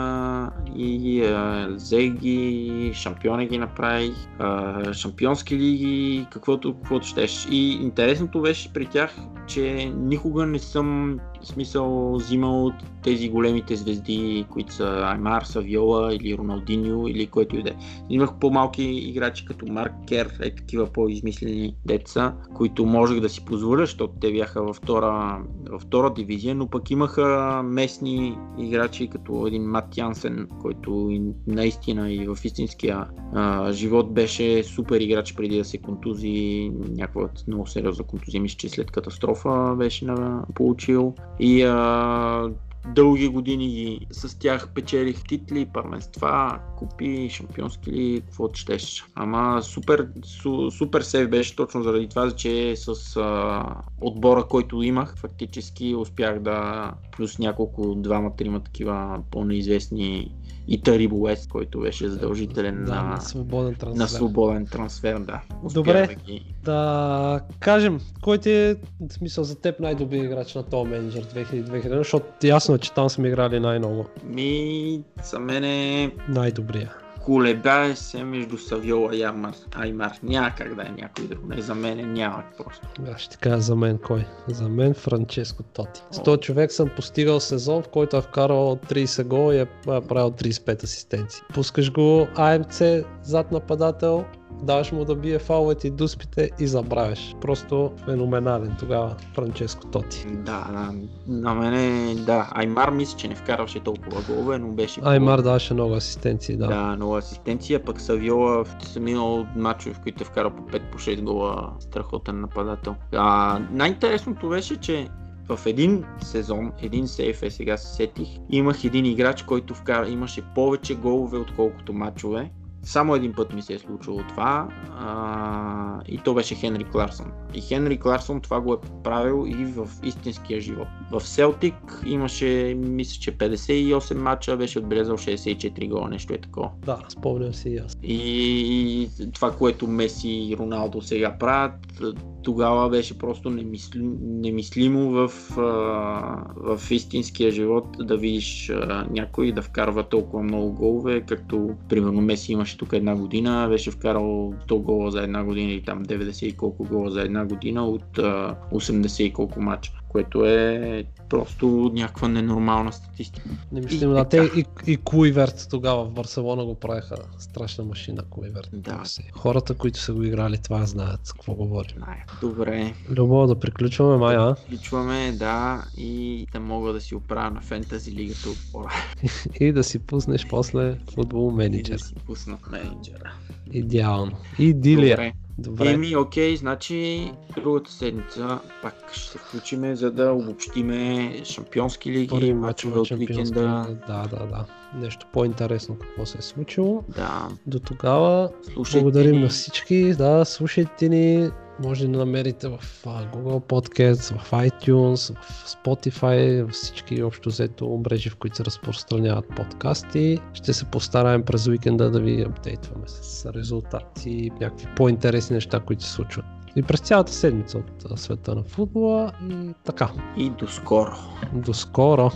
и а, взех ги, ги направих, а, шампионски лиги, каквото, каквото щеш. И интересното беше при тях, че никога не съм в смисъл взимал тези големите звезди, които са Аймар, Савиола или Роналдиньо или който и да е. Имах по-малки играчи като Марк Кер, е такива по-измислени деца, които можех да си позволя, защото те бяха във втора, във втора дивизия, но пък имаха местни играчи като един Мат Янсен, който наистина и в истинския а, живот беше супер играч преди да се контузи някаква много сериозна контузия, мисля, че след катастрофа беше на, получил. И а, дълги години ги с тях печелих титли, първенства, купи, шампионски ли, каквото щеш. Ама супер, су, супер сейф беше точно заради това, че с а, отбора, който имах, фактически успях да плюс няколко, двама, трима такива по-неизвестни и Тарибо Уест, който беше задължителен Да, на, на свободен трансфер. на свободен трансфер, да. Добре. Да ги... Да кажем, кой ти е, в смисъл за теб най-добрият играч на този менеджер 2000-2000, защото ясно е, че там сме играли най-много. Ми, за мен е Най-добрия. Колебае се между Савиола и Аймар. Аймар. Няма как да е някой друг. Не, за мен няма просто. Аз ще кажа за мен кой. За мен Франческо Тоти. С този човек съм постигал сезон, в който е вкарал 30 гола и е е правил 35 асистенции. Пускаш го АМЦ зад нападател, даваш му да бие фаловете и дуспите и забравяш. Просто феноменален тогава Франческо Тоти. Да, да. На мене, да. Аймар мисля, че не вкарваше толкова голове, но беше... Аймар даваше много асистенции, да. Да, много асистенция, пък Савиола съм имал мачове, в които е вкарал по 5 по 6 гола, страхотен нападател. А, най-интересното беше, че в един сезон, един сейф е, сега се сетих, имах един играч, който вкара, имаше повече голове, отколкото мачове. Само един път ми се е случило това а, и то беше Хенри Кларсон. И Хенри Кларсон това го е правил и в истинския живот. В Селтик имаше, мисля, че 58 мача, беше отбелязал 64 гола, нещо е такова. Да, спомням си и аз. И това, което Меси и Роналдо сега правят, тогава беше просто немисли, немислимо в, в истинския живот да видиш някой да вкарва толкова много голове, както примерно Меси имаше тук една година, беше вкарал 100 гола за една година и там 90 и колко гола за една година от а, 80 и колко мача, което е просто някаква ненормална статистика. Не мислим, И да, те и, и Куиверт тогава в Барселона го правеха страшна машина Куиверт. Да. Хората, които са го играли това знаят какво говорим. Добре, Любо, да приключваме, май, а? Включваме, да, и да мога да си оправя на фентази лигата отбора. И да си пуснеш после футбол И менеджер. да си пусна менеджера. Идеално. Идилия. Добре. Добре. Еми, окей, значи другата седмица пак ще се включиме, за да обобщиме шампионски лиги, мачове от уикенда. Да, да, да. Нещо по-интересно какво се е случило. Да, До тогава слушайте благодарим ни. на всички. Да, слушайте ни. Може да намерите в Google Podcasts, в iTunes, в Spotify, всички общо взето мрежи, в които се разпространяват подкасти. Ще се постараем през уикенда да ви апдейтваме с резултати, някакви по-интересни неща, които се случват. И през цялата седмица от света на футбола и така. И до скоро. До скоро!